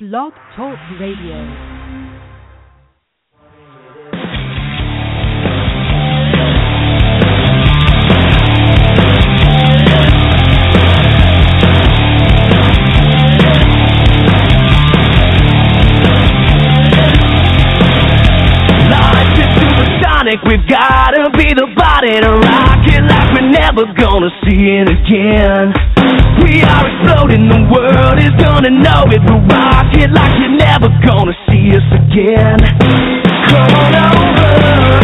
Blog Talk Radio. We've gotta be the body to rock it like we're never gonna see it again. We are exploding, the world is gonna know it. We'll rock it like you're never gonna see us again. Come on over.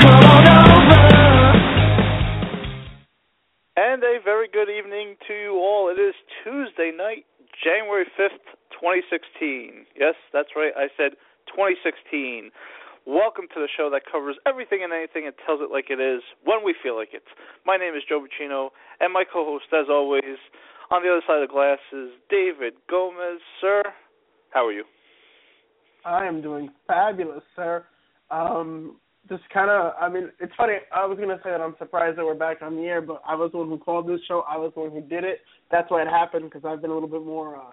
Come on over. And a very good evening to you all. It is Tuesday night, January 5th, 2016. Yes, that's right. I said 2016. Welcome to the show that covers everything and anything and tells it like it is when we feel like it. My name is Joe Buccino, and my co-host, as always, on the other side of the glass is David Gomez. Sir, how are you? I am doing fabulous, sir. Um, just kind of, I mean, it's funny. I was gonna say that I'm surprised that we're back on the air, but I was the one who called this show. I was the one who did it. That's why it happened because I've been a little bit more. uh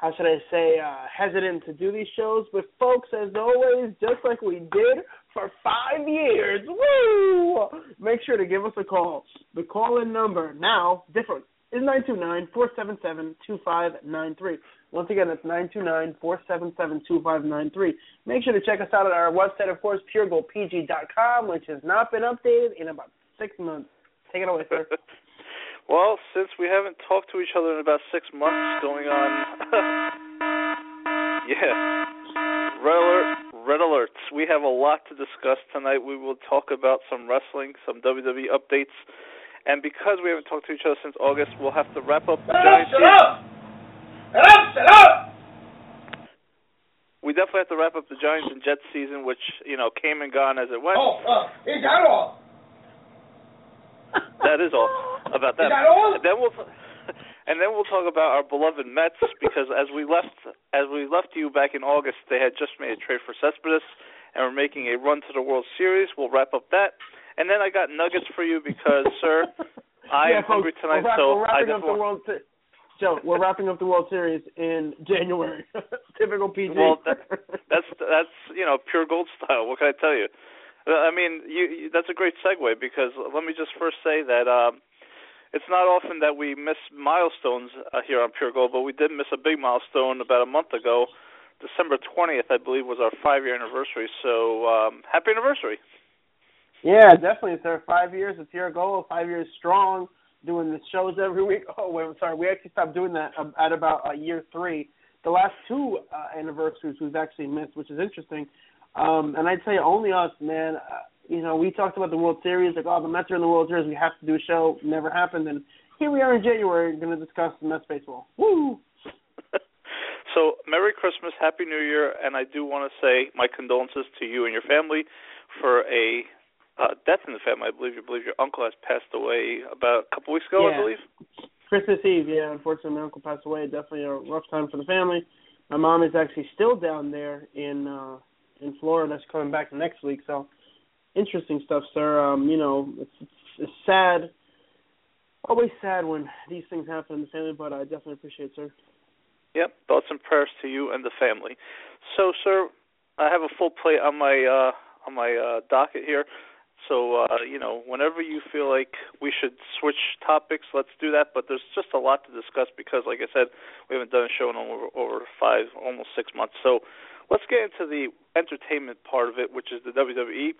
how should I say, uh, hesitant to do these shows. But folks, as always, just like we did for five years, woo! Make sure to give us a call. The call-in number now different is nine two nine four seven seven two five nine three. Once again, that's nine two nine four seven seven two five nine three. Make sure to check us out at our website, of course, puregoldpg.com, which has not been updated in about six months. Take it away, sir. Well, since we haven't talked to each other in about six months, going on, yeah, red alert, red alerts. We have a lot to discuss tonight. We will talk about some wrestling, some WWE updates, and because we haven't talked to each other since August, we'll have to wrap up the Giants. Shut up! Shut up! Shut up! We definitely have to wrap up the Giants and Jets season, which you know came and gone as it went. Oh, uh, is that all? That is all about that. Is that all? And then we'll and then we'll talk about our beloved Mets because as we left as we left you back in August, they had just made a trade for Cespedes and we're making a run to the World Series. We'll wrap up that, and then I got nuggets for you because, sir, I yeah, am hungry tonight. wrap- so we're I wrapping up just the. World Se- Joe, we're wrapping up the World Series in January. Typical PG. Well, that, that's that's you know pure gold style. What can I tell you? I mean, you, you that's a great segue because let me just first say that um, it's not often that we miss milestones uh, here on Pure Gold, but we did miss a big milestone about a month ago. December 20th, I believe, was our five-year anniversary. So um, happy anniversary! Yeah, definitely, It's our Five years of pure gold, five years strong, doing the shows every week. Oh, wait, I'm sorry. We actually stopped doing that um, at about uh, year three. The last two uh, anniversaries we've actually missed, which is interesting. Um, and I'd say only us, man. Uh, you know, we talked about the World Series, like, oh, the Mets are in the World Series. We have to do a show. Never happened. And here we are in January, going to discuss the Mets baseball. Woo! So, Merry Christmas, Happy New Year, and I do want to say my condolences to you and your family for a uh, death in the family. I believe you believe your uncle has passed away about a couple weeks ago, I believe. Christmas Eve, yeah. Unfortunately, my uncle passed away. Definitely a rough time for the family. My mom is actually still down there in uh in Florida. She's coming back next week. So, interesting stuff, sir. Um, you know, it's, it's, sad. Always sad when these things happen in the family, but I definitely appreciate, it, sir. Yep. Thoughts and prayers to you and the family. So, sir, I have a full plate on my uh, on my uh, docket here. So, uh, you know, whenever you feel like we should switch topics, let's do that. But there's just a lot to discuss because, like I said, we haven't done a show in over, over five, almost six months. So, let's get into the entertainment part of it, which is the WWE.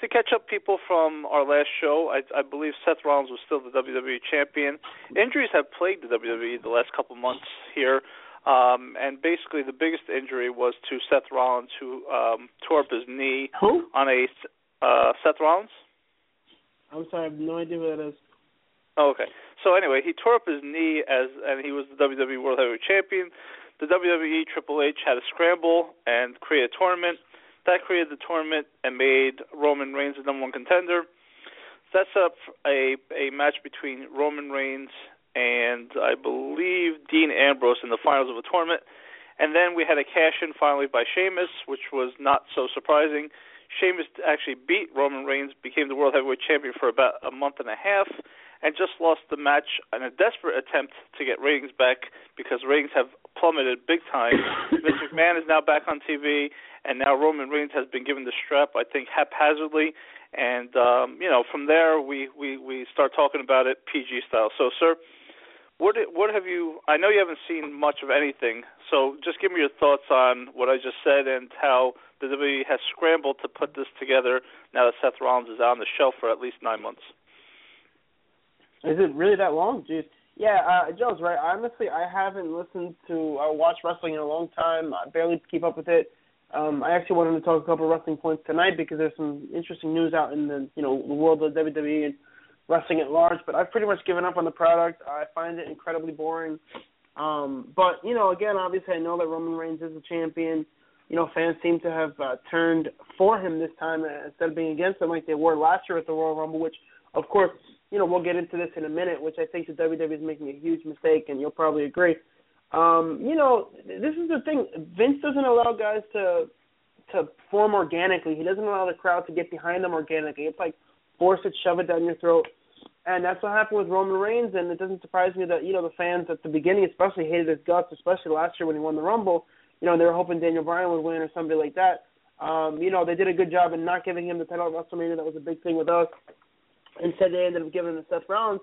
To catch up people from our last show, I, I believe Seth Rollins was still the WWE champion. Injuries have plagued the WWE the last couple months here. Um, and basically, the biggest injury was to Seth Rollins, who um, tore up his knee Who? on a uh, Seth Rollins. I'm sorry, I have no idea who that is. Oh, okay. So anyway, he tore up his knee as, and he was the WWE World Heavyweight Champion. The WWE Triple H had a scramble and create a tournament. That created the tournament and made Roman Reigns the number one contender. Sets up a a match between Roman Reigns and I believe Dean Ambrose in the finals of a tournament. And then we had a cash in finally by Sheamus, which was not so surprising. Sheamus actually beat Roman Reigns, became the World Heavyweight Champion for about a month and a half, and just lost the match in a desperate attempt to get ratings back because ratings have plummeted big time. Vince McMahon is now back on TV, and now Roman Reigns has been given the strap, I think, haphazardly. And um, you know, from there we we we start talking about it PG style. So, sir, what what have you? I know you haven't seen much of anything, so just give me your thoughts on what I just said and how the WWE has scrambled to put this together now that Seth Rollins is on the shelf for at least nine months. Is it really that long, dude? Yeah, uh, Joe's right. Honestly, I haven't listened to uh, watch wrestling in a long time. I barely keep up with it. Um, I actually wanted to talk a couple of wrestling points tonight because there's some interesting news out in the you know the world of WWE and wrestling at large. But I've pretty much given up on the product. I find it incredibly boring. Um, but you know, again, obviously, I know that Roman Reigns is a champion. You know, fans seem to have uh, turned for him this time instead of being against him like they were last year at the Royal Rumble, which, of course, you know, we'll get into this in a minute, which I think the WWE is making a huge mistake, and you'll probably agree. Um, you know, this is the thing. Vince doesn't allow guys to to form organically. He doesn't allow the crowd to get behind them organically. It's like force it, shove it down your throat. And that's what happened with Roman Reigns, and it doesn't surprise me that you know the fans at the beginning, especially hated his guts, especially last year when he won the Rumble. You know they were hoping Daniel Bryan would win or somebody like that. Um, you know they did a good job in not giving him the title at WrestleMania. That was a big thing with us. Instead, they ended up giving it to Seth Rollins,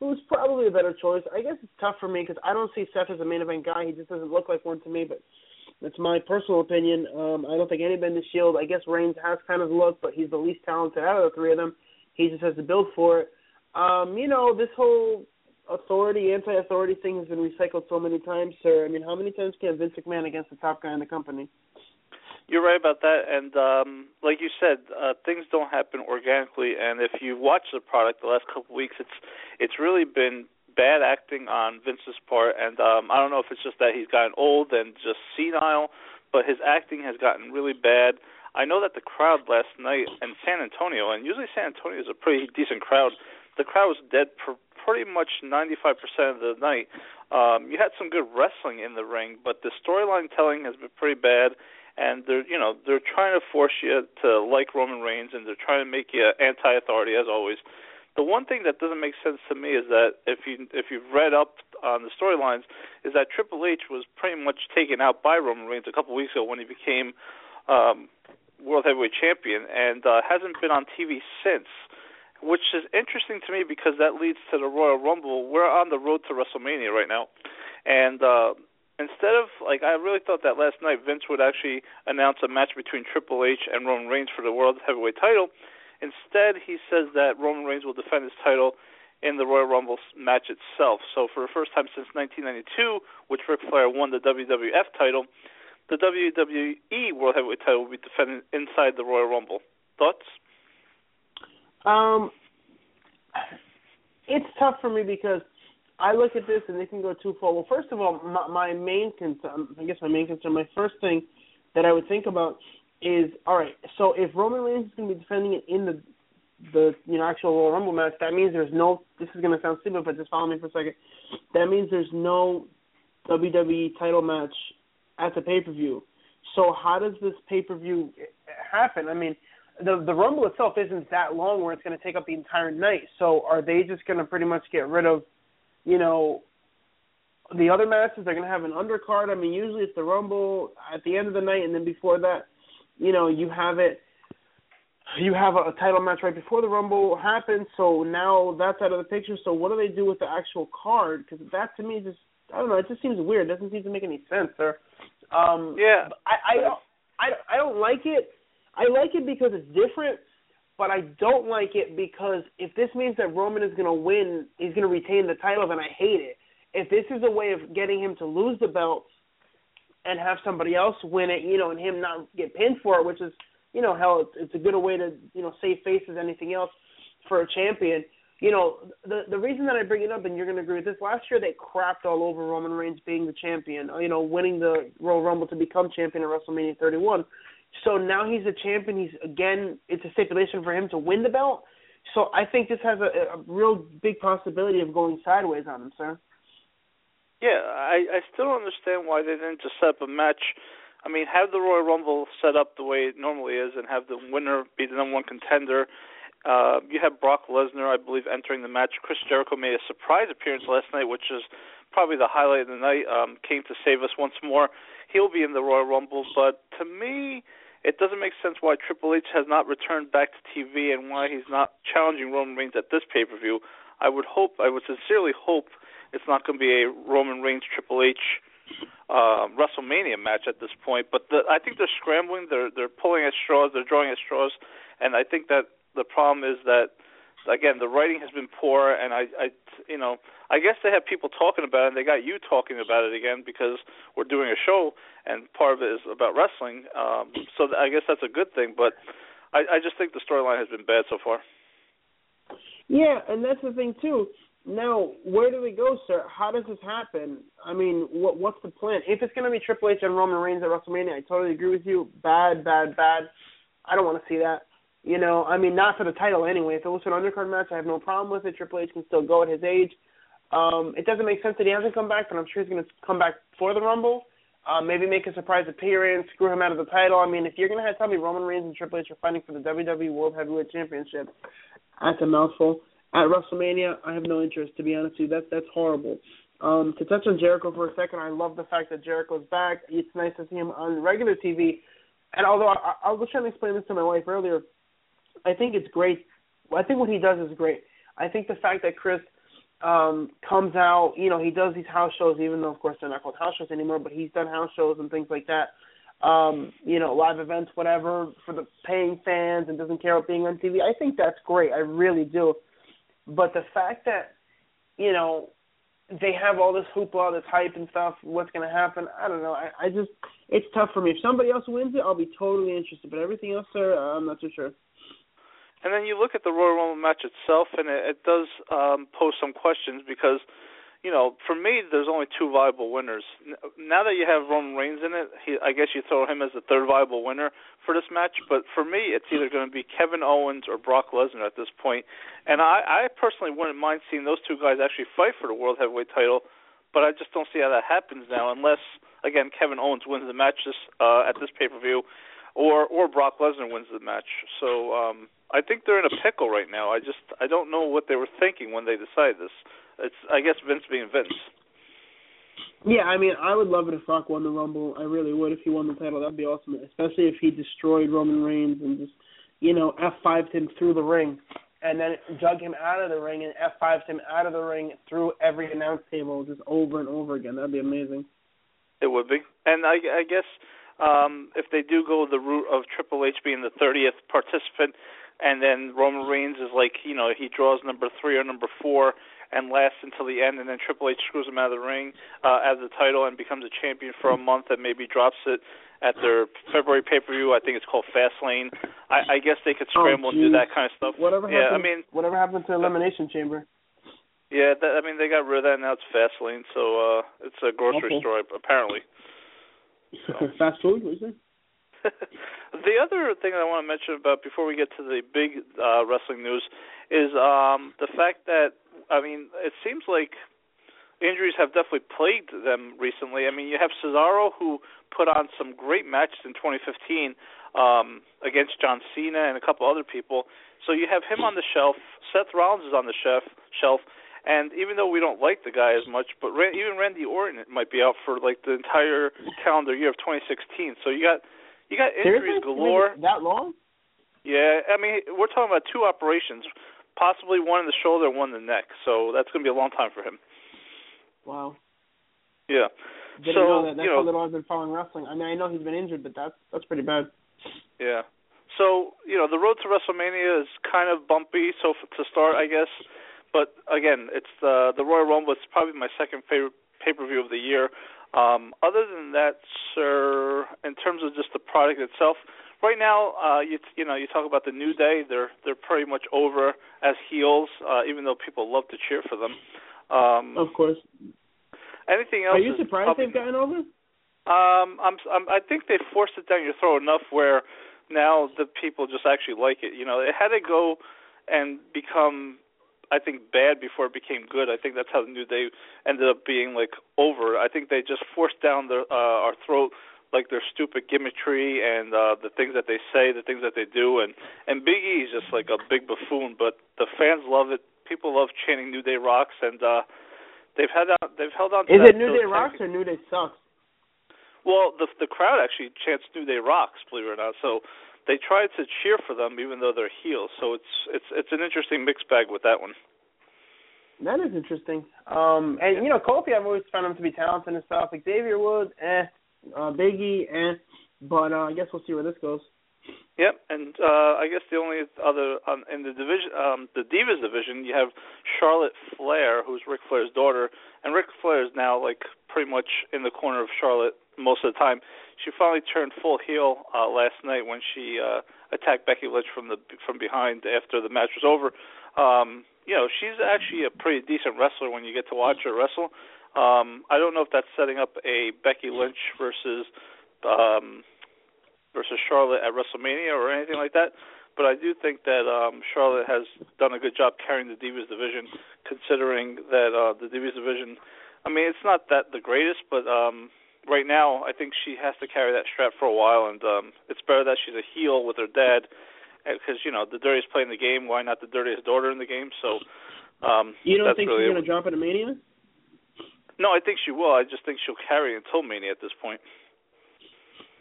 who was probably a better choice. I guess it's tough for me because I don't see Seth as a main event guy. He just doesn't look like one to me. But that's my personal opinion. Um, I don't think anybody in the Shield. I guess Reigns has kind of look, but he's the least talented out of the three of them. He just has to build for it. Um, you know, this whole authority, anti-authority thing has been recycled so many times, sir. I mean, how many times can Vince McMahon against the top guy in the company? You're right about that, and um, like you said, uh, things don't happen organically. And if you watch the product the last couple of weeks, it's it's really been bad acting on Vince's part. And um, I don't know if it's just that he's gotten old and just senile, but his acting has gotten really bad. I know that the crowd last night in San Antonio, and usually San Antonio is a pretty decent crowd, the crowd was dead for pretty much 95% of the night. Um, you had some good wrestling in the ring, but the storyline telling has been pretty bad, and they're you know they're trying to force you to like Roman Reigns, and they're trying to make you anti-authority as always. The one thing that doesn't make sense to me is that if you if you've read up on the storylines, is that Triple H was pretty much taken out by Roman Reigns a couple weeks ago when he became um, World Heavyweight Champion, and uh, hasn't been on TV since which is interesting to me because that leads to the Royal Rumble. We're on the road to WrestleMania right now, and uh, instead of like I really thought that last night Vince would actually announce a match between Triple H and Roman Reigns for the World Heavyweight Title. Instead, he says that Roman Reigns will defend his title in the Royal Rumble match itself. So for the first time since 1992, which Ric Flair won the WWF title, the WWE World Heavyweight title will be defended inside the Royal Rumble. Thoughts? Um, it's tough for me because I look at this and it can go twofold. Well, first of all, my, my main concern, I guess my main concern, my first thing that I would think about is, all right, so if Roman Reigns is going to be defending it in the the you know actual Royal Rumble match, that means there's no. This is going to sound stupid, but just follow me for a second. That means there's no WWE title match at the pay per view. So how does this pay per view happen? I mean, the the Rumble itself isn't that long where it's going to take up the entire night. So are they just going to pretty much get rid of, you know, the other matches? They're going to have an undercard. I mean, usually it's the Rumble at the end of the night, and then before that, you know, you have it. You have a, a title match right before the Rumble happens, so now that's out of the picture. So what do they do with the actual card? Because that to me just I don't know. It just seems weird. It doesn't seem to make any sense. Or um, yeah, I I don't I, I don't like it I like it because it's different, but I don't like it because if this means that Roman is going to win, he's going to retain the title, then I hate it. If this is a way of getting him to lose the belt and have somebody else win it, you know, and him not get pinned for it, which is, you know, hell, it's, it's a good way to, you know, save face as anything else for a champion. you know, the the reason that I bring it up, and you're going to agree with this, last year they crapped all over Roman Reigns being the champion, uh, you know, winning the Royal Rumble to become champion at WrestleMania 31. So now he's a champion. He's again, it's a stipulation for him to win the belt. So I think this has a, a real big possibility of going sideways on him, sir. Yeah, I I still don't understand why they didn't just set up a match. I mean, have the Royal Rumble set up the way it normally is, and have the winner be the number one contender uh, you have Brock Lesnar, I believe, entering the match. Chris Jericho made a surprise appearance last night, which is probably the highlight of the night. Um, came to save us once more. He'll be in the Royal Rumble, but to me, it doesn't make sense why Triple H has not returned back to TV and why he's not challenging Roman Reigns at this pay per view. I would hope, I would sincerely hope, it's not going to be a Roman Reigns Triple H uh, WrestleMania match at this point. But the, I think they're scrambling, they're they're pulling at straws, they're drawing at straws, and I think that the problem is that again the writing has been poor and I I you know I guess they have people talking about it and they got you talking about it again because we're doing a show and part of it is about wrestling um so I guess that's a good thing but I I just think the storyline has been bad so far. Yeah, and that's the thing too. Now, where do we go, sir? How does this happen? I mean, what what's the plan? If it's going to be Triple H and Roman Reigns at WrestleMania, I totally agree with you. Bad, bad, bad. I don't want to see that. You know, I mean, not for the title anyway. If it was an undercard match, I have no problem with it. Triple H can still go at his age. Um, it doesn't make sense that he hasn't come back, but I'm sure he's going to come back for the Rumble. Uh, maybe make a surprise appearance, screw him out of the title. I mean, if you're going to have tell me Roman Reigns and Triple H are fighting for the WWE World Heavyweight Championship, that's a mouthful. At WrestleMania, I have no interest, to be honest with you. That's that's horrible. Um, to touch on Jericho for a second, I love the fact that Jericho's back. It's nice to see him on regular TV. And although I, I was trying to explain this to my wife earlier, I think it's great. I think what he does is great. I think the fact that Chris um comes out, you know, he does these house shows, even though of course they're not called house shows anymore, but he's done house shows and things like that. Um, you know, live events, whatever, for the paying fans and doesn't care about being on TV. I think that's great. I really do. But the fact that, you know, they have all this hoopla, this hype and stuff, what's gonna happen, I don't know. I, I just it's tough for me. If somebody else wins it, I'll be totally interested. But everything else, sir, I'm not too sure. And then you look at the Royal Rumble match itself, and it, it does um, pose some questions because, you know, for me, there's only two viable winners. Now that you have Roman Reigns in it, he, I guess you throw him as the third viable winner for this match. But for me, it's either going to be Kevin Owens or Brock Lesnar at this point. And I, I personally wouldn't mind seeing those two guys actually fight for the World Heavyweight title, but I just don't see how that happens now unless, again, Kevin Owens wins the match this, uh, at this pay per view or or Brock Lesnar wins the match. So um I think they're in a pickle right now. I just I don't know what they were thinking when they decided this. It's I guess Vince being Vince. Yeah, I mean, I would love it if Rock won the Rumble. I really would if he won the title. That'd be awesome, especially if he destroyed Roman Reigns and just, you know, F5'd him through the ring and then drug him out of the ring and F5'd him out of the ring through every announce table just over and over again. That'd be amazing. It would be. And I, I guess um, if they do go the route of Triple H being the 30th participant, and then Roman Reigns is like, you know, he draws number three or number four and lasts until the end, and then Triple H screws him out of the ring uh, as the title and becomes a champion for a month, and maybe drops it at their February pay per view. I think it's called Fastlane. I, I guess they could scramble oh, and do that kind of stuff. Whatever yeah, happened, I mean, whatever happened to Elimination Chamber? Yeah, that, I mean they got rid of that. And now it's Fastlane, so uh it's a grocery Okay. store apparently. Fast food, was it? the other thing I want to mention about before we get to the big uh, wrestling news is um, the fact that I mean it seems like injuries have definitely plagued them recently. I mean you have Cesaro who put on some great matches in 2015 um, against John Cena and a couple other people. So you have him on the shelf. Seth Rollins is on the shelf. Shelf. And even though we don't like the guy as much, but even Randy Orton might be out for like the entire calendar year of 2016. So you got you got injuries Seriously? galore. That long? Yeah, I mean we're talking about two operations, possibly one in the shoulder one in the neck. So that's going to be a long time for him. Wow. Yeah. Didn't so know that. That's you know, how little I've been following wrestling. I mean, I know he's been injured, but that's that's pretty bad. Yeah. So you know the road to WrestleMania is kind of bumpy. So f- to start, I guess. But again, it's the the Royal Rumble. It's probably my second favorite pay per view of the year. Um, other than that, sir, in terms of just the product itself, right now, uh, you you know, you talk about the New Day. They're they're pretty much over as heels, uh, even though people love to cheer for them. Um, of course. Anything else? Are you surprised probably, they've gotten over? Um, I'm, I'm. I think they forced it down your throat enough where now the people just actually like it. You know, it had to go and become I think bad before it became good. I think that's how the New Day ended up being like over. I think they just forced down the uh, our throat like their stupid gimmickry and uh the things that they say, the things that they do and and Big E is just like a big buffoon, but the fans love it. People love chanting New Day rocks and uh they've had on they've held on to Is it New Day rocks or New Day sucks? Well, the the crowd actually chants New Day rocks, believe it or not. So they try to cheer for them even though they're heels. So it's it's it's an interesting mixed bag with that one. That is interesting. Um, and you know, Kofi, I've always found him to be talented and stuff. Like Xavier Woods, eh. Uh, Biggie, eh. But uh, I guess we'll see where this goes. Yep, and uh I guess the only other um, in the division, um the Divas division, you have Charlotte Flair, who's Ric Flair's daughter, and Ric Flair is now like pretty much in the corner of Charlotte most of the time. She finally turned full heel uh last night when she uh attacked Becky Lynch from the from behind after the match was over. Um, you know, she's actually a pretty decent wrestler when you get to watch her wrestle. Um, I don't know if that's setting up a Becky Lynch versus um versus Charlotte at WrestleMania or anything like that. But I do think that um Charlotte has done a good job carrying the Divas division considering that uh the Divas division I mean it's not that the greatest but um right now I think she has to carry that strap for a while and um it's better that she's a heel with her dad because you know the dirtiest play in the game why not the dirtiest daughter in the game so um You don't think really she's gonna drop at a Mania? No, I think she will. I just think she'll carry until Mania at this point.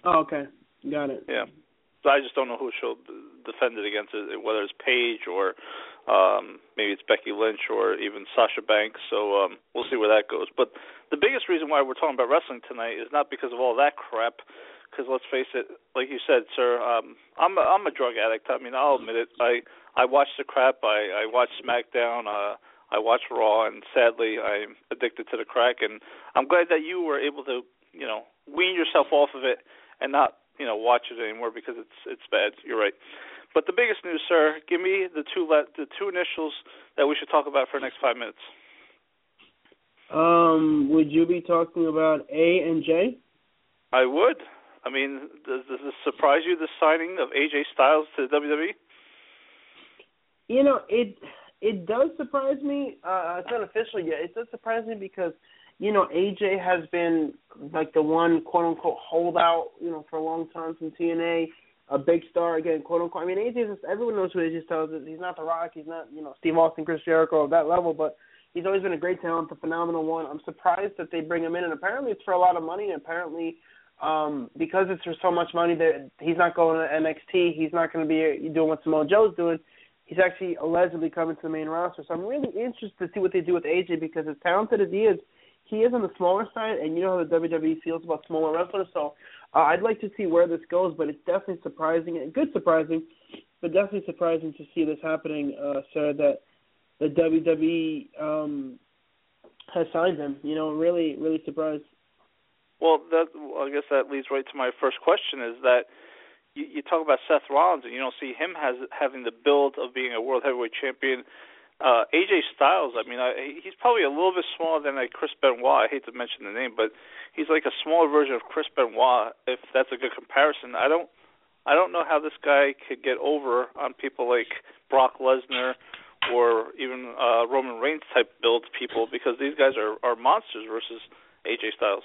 Oh, okay. Got it. Yeah. So I just don't know who she'll defend it against, uh, whether it's Paige or um maybe it's Becky Lynch or even Sasha Banks. So um we'll see where that goes. But the biggest reason why we're talking about wrestling tonight is not because of all that crap. Because let's face it, like you said, sir, um, I'm a, I'm a drug addict. I mean, I'll admit it. I I watch the crap. I I watch SmackDown. Uh, I watch Raw, and sadly, I'm addicted to the crack. And I'm glad that you were able to, you know, wean yourself off of it and not you know watch it anymore because it's it's bad. You're right. But the biggest news, sir, give me the two le- the two initials that we should talk about for the next five minutes. Um, would you be talking about A and J? I would. I mean, does, does this surprise you? The signing of AJ Styles to the WWE? You know, it it does surprise me. Uh, it's not official yet. It does surprise me because you know AJ has been like the one quote unquote holdout, you know, for a long time from TNA, a big star again, quote unquote. I mean, AJ is everyone knows who AJ Styles is. He's not The Rock. He's not you know Steve Austin, Chris Jericho of that level, but he's always been a great talent, a phenomenal one. I'm surprised that they bring him in, and apparently it's for a lot of money. And apparently, um, because it's for so much money, that he's not going to NXT. He's not going to be doing what Samoa Joe's doing. He's actually allegedly coming to the main roster. So I'm really interested to see what they do with AJ because as talented as he is, he is on the smaller side, and you know how the WWE feels about smaller wrestlers. So uh, I'd like to see where this goes, but it's definitely surprising and good surprising, but definitely surprising to see this happening, uh, sir. That the WWE um, has signed him. You know, really, really surprised. Well, that I guess that leads right to my first question: is that you, you talk about Seth Rollins, and you don't see him has having the build of being a world heavyweight champion. Uh, AJ Styles, I mean, I, he's probably a little bit smaller than like Chris Benoit. I hate to mention the name, but he's like a smaller version of Chris Benoit. If that's a good comparison, I don't, I don't know how this guy could get over on people like Brock Lesnar or even uh, Roman Reigns type build people because these guys are are monsters versus AJ Styles.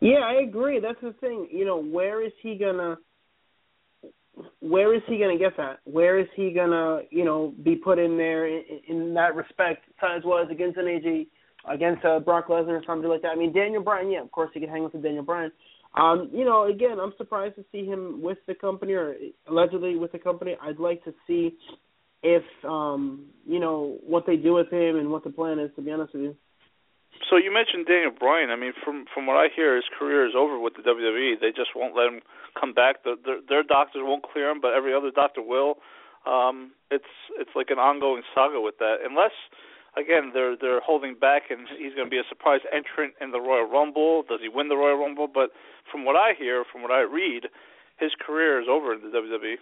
Yeah, I agree. That's the thing. You know, where is he gonna? Where is he gonna get that? Where is he gonna, you know, be put in there in, in that respect, as well as against an AJ, against uh, Brock Lesnar or something like that? I mean, Daniel Bryan, yeah, of course he can hang with the Daniel Bryan. Um, you know, again, I'm surprised to see him with the company or allegedly with the company. I'd like to see if um, you know what they do with him and what the plan is. To be honest with you. So you mentioned Daniel Bryan. I mean, from from what I hear, his career is over with the WWE. They just won't let him come back. The, their, their doctors won't clear him, but every other doctor will. Um, it's it's like an ongoing saga with that. Unless, again, they're they're holding back, and he's going to be a surprise entrant in the Royal Rumble. Does he win the Royal Rumble? But from what I hear, from what I read, his career is over in the WWE.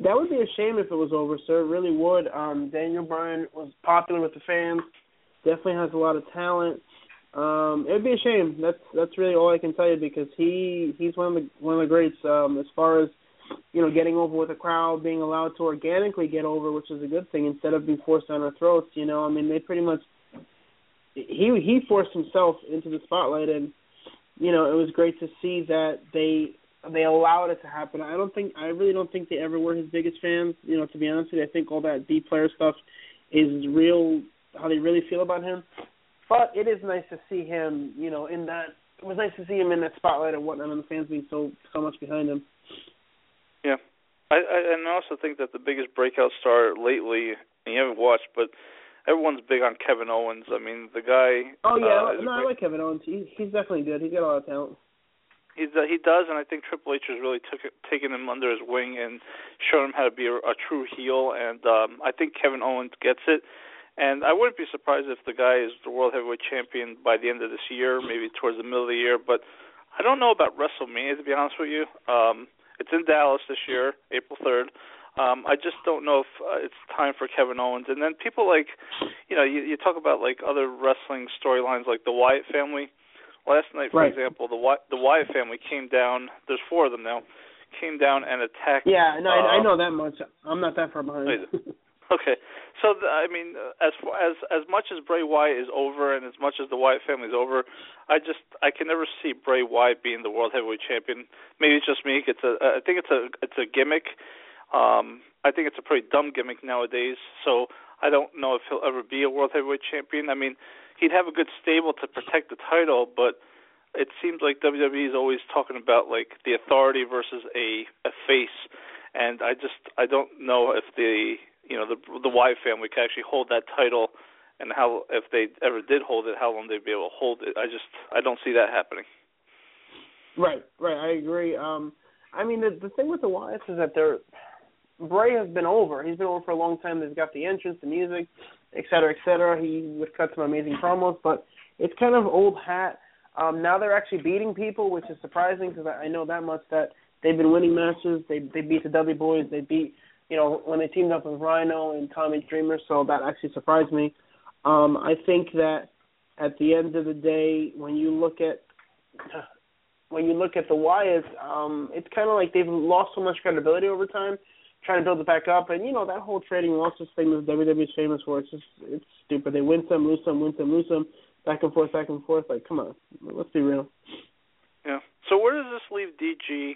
That would be a shame if it was over, sir. It really would. Um, Daniel Bryan was popular with the fans. Definitely has a lot of talent. Um, it would be a shame. That's that's really all I can tell you because he he's one of the one of the greats um, as far as you know getting over with a crowd, being allowed to organically get over, which is a good thing instead of being forced down our throats. You know, I mean they pretty much he he forced himself into the spotlight, and you know it was great to see that they they allowed it to happen. I don't think I really don't think they ever were his biggest fans. You know, to be honest with you, I think all that D player stuff is real how they really feel about him. But it is nice to see him, you know, in that. It was nice to see him in that spotlight and whatnot, and the fans being so so much behind him. Yeah, I, I and I also think that the biggest breakout star lately, and you haven't watched, but everyone's big on Kevin Owens. I mean, the guy. Oh yeah, uh, no, I like Kevin Owens. He, he's definitely good. He's got a lot of talent. He's uh, he does, and I think Triple H has really took it, taken him under his wing and shown him how to be a, a true heel. And um, I think Kevin Owens gets it. And I wouldn't be surprised if the guy is the world heavyweight champion by the end of this year, maybe towards the middle of the year. But I don't know about WrestleMania to be honest with you. Um, it's in Dallas this year, April third. Um, I just don't know if uh, it's time for Kevin Owens. And then people like, you know, you, you talk about like other wrestling storylines like the Wyatt family. Last night, for right. example, the Wy- the Wyatt family came down. There's four of them now. Came down and attacked. Yeah, no, uh, I, I know that much. I'm not that far behind. Okay, so the, I mean, as as as much as Bray Wyatt is over, and as much as the Wyatt family is over, I just I can never see Bray Wyatt being the world heavyweight champion. Maybe it's just me. It's a I think it's a it's a gimmick. Um, I think it's a pretty dumb gimmick nowadays. So I don't know if he'll ever be a world heavyweight champion. I mean, he'd have a good stable to protect the title, but it seems like WWE is always talking about like the authority versus a a face, and I just I don't know if the you know the the Wyatt family can actually hold that title, and how if they ever did hold it, how long they'd be able to hold it. I just I don't see that happening. Right, right, I agree. Um, I mean the the thing with the Wyatts is that they're Bray has been over. He's been over for a long time. They've got the entrance, the music, et cetera, et cetera. He would cut some amazing promos, but it's kind of old hat. Um, now they're actually beating people, which is surprising because I, I know that much that they've been winning matches. They they beat the W Boys. They beat you know when they teamed up with Rhino and Tommy Dreamer. So that actually surprised me. Um, I think that at the end of the day, when you look at when you look at the Wyatts, um, it's kind of like they've lost so much credibility over time trying to build it back up. And you know that whole trading losses thing that WWE's famous for. It's just it's stupid. They win some, lose some, win some, lose some, back and forth, back and forth. Like, come on, let's be real. Yeah. So where does this leave DG?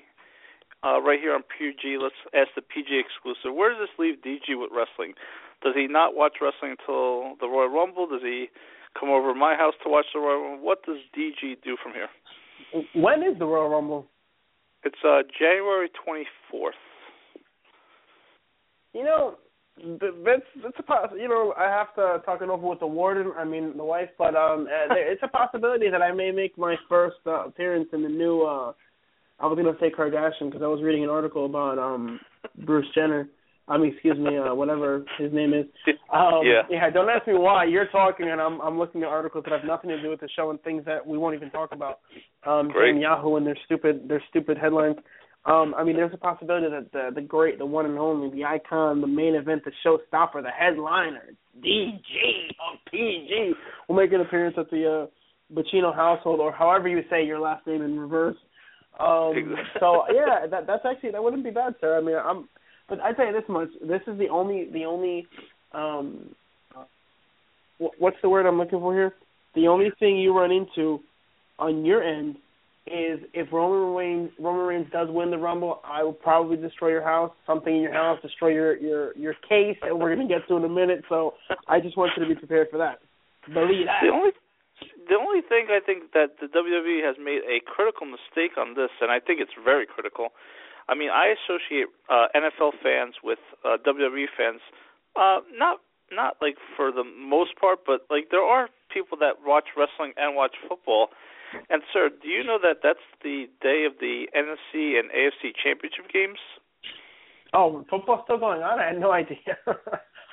Uh, right here on PG, let's ask the PG exclusive. Where does this leave DG with wrestling? Does he not watch wrestling until the Royal Rumble? Does he come over to my house to watch the Royal Rumble? What does DG do from here? When is the Royal Rumble? It's uh January twenty fourth. You know, that's that's a poss- you know I have to talk it over with the warden. I mean the wife, but um, it's a possibility that I may make my first uh, appearance in the new. uh I was gonna say Kardashian because I was reading an article about um Bruce Jenner. I mean, excuse me, uh, whatever his name is. Um, yeah. Yeah. Don't ask me why. You're talking, and I'm I'm looking at articles that have nothing to do with the show and things that we won't even talk about. Um, Great. and Yahoo and their stupid their stupid headlines. Um, I mean, there's a possibility that the the great, the one and only, the icon, the main event, the showstopper, the headliner, DG of PG, will make an appearance at the uh, Bacino household, or however you say your last name in reverse. Um, Exactly. so yeah, that that's actually that wouldn't be bad, sir. I mean, I'm, but I tell you this much: this is the only the only, um, wh- what's the word I'm looking for here? The only thing you run into on your end is if Roman Reigns Roman Reigns does win the Rumble, I will probably destroy your house, something in your house, destroy your your your case and we're gonna get to in a minute. So I just want you to be prepared for that. Believe that. The only the only thing I think that the WWE has made a critical mistake on this, and I think it's very critical. I mean, I associate uh, NFL fans with uh, WWE fans, uh, not not like for the most part, but like there are people that watch wrestling and watch football. And sir, do you know that that's the day of the NFC and AFC championship games? Oh, football's still going on? I had no idea.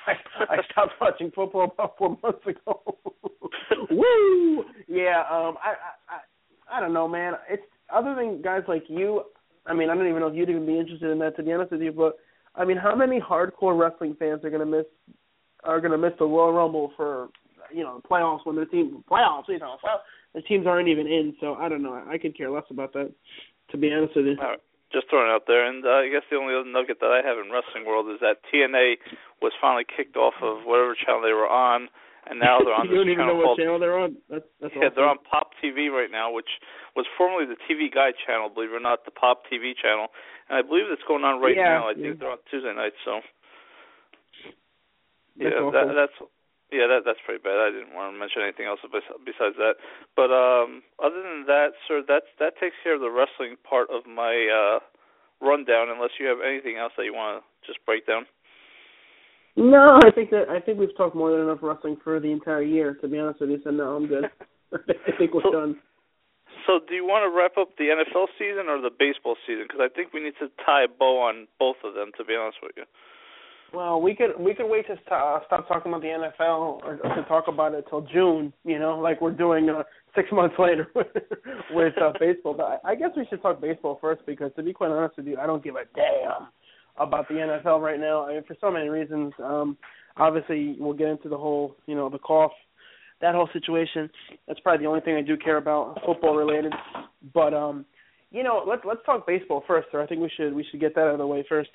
I I stopped watching football about four months ago. Woo! Yeah, um I, I I I don't know, man. It's other than guys like you, I mean, I don't even know if you'd even be interested in that, to be honest with you. But I mean, how many hardcore wrestling fans are gonna miss are gonna miss the Royal Rumble for you know the playoffs when their team playoffs? You know, the teams aren't even in. So I don't know. I, I could care less about that, to be honest with you. All right. Just throwing it out there, and uh, I guess the only other nugget that I have in wrestling world is that TNA was finally kicked off of whatever channel they were on, and now they're on you this don't even channel know what called channel they're on. That's that's yeah, awesome. they're on Pop TV right now, which was formerly the TV Guide channel, believe it or not, the Pop TV channel, and I believe it's going on right Yeah, now. I yeah. think they're on Tuesday nights, so That's yeah, that, that's yeah, that that's pretty bad. I didn't want to mention anything else besides that. But um other than that, sir, that's that takes care of the wrestling part of my uh rundown. Unless you have anything else that you want to just break down. No, I think that I think we've talked more than enough wrestling for the entire year. To be honest with you, so no, I'm good. I think we're So- done. So, do you want to wrap up the NFL season or the baseball season? Because I think we need to tie a bow on both of them. To be honest with you. Well, we could we could wait to st- uh, stop talking about the NFL or to talk about it till June. You know, like we're doing uh, six months later with, uh, baseball. But I, I guess we should talk baseball first because, to be quite honest with you, I don't give a damn about the NFL right now. I mean, for so many reasons. Um, obviously, we'll get into the whole, you know, the cough, that whole situation. That's probably the only thing I do care about, football related. But um, you know, let's let's talk baseball first. Or I think we should we should get that out of the way first.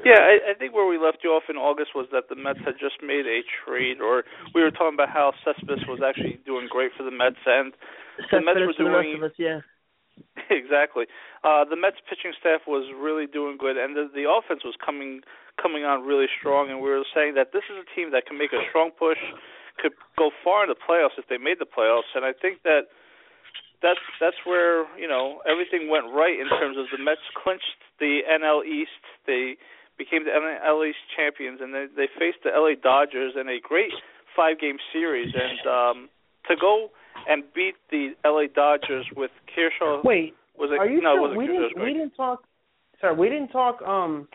Yeah, I, I think where we left you off in August was that the Mets had just made a trade, or we were talking about how Cespedes was actually doing great for the Mets, and the Mets were Finish for the rest doing of us, yeah. exactly. Uh, the Mets pitching staff was really doing good, and the, the offense was coming coming on really strong. And we were saying that this is a team that can make a strong push, could go far in the playoffs if they made the playoffs. And I think that that's that's where you know everything went right in terms of the Mets clinched the NL East. They became the NL East champions, and they they faced the LA Dodgers in a great five game series. And um, to go and beat the LA Dodgers with Kershaw Wait, was it are you no, sure we Kershaw, didn't we didn't talk? Sorry, we didn't talk. Um,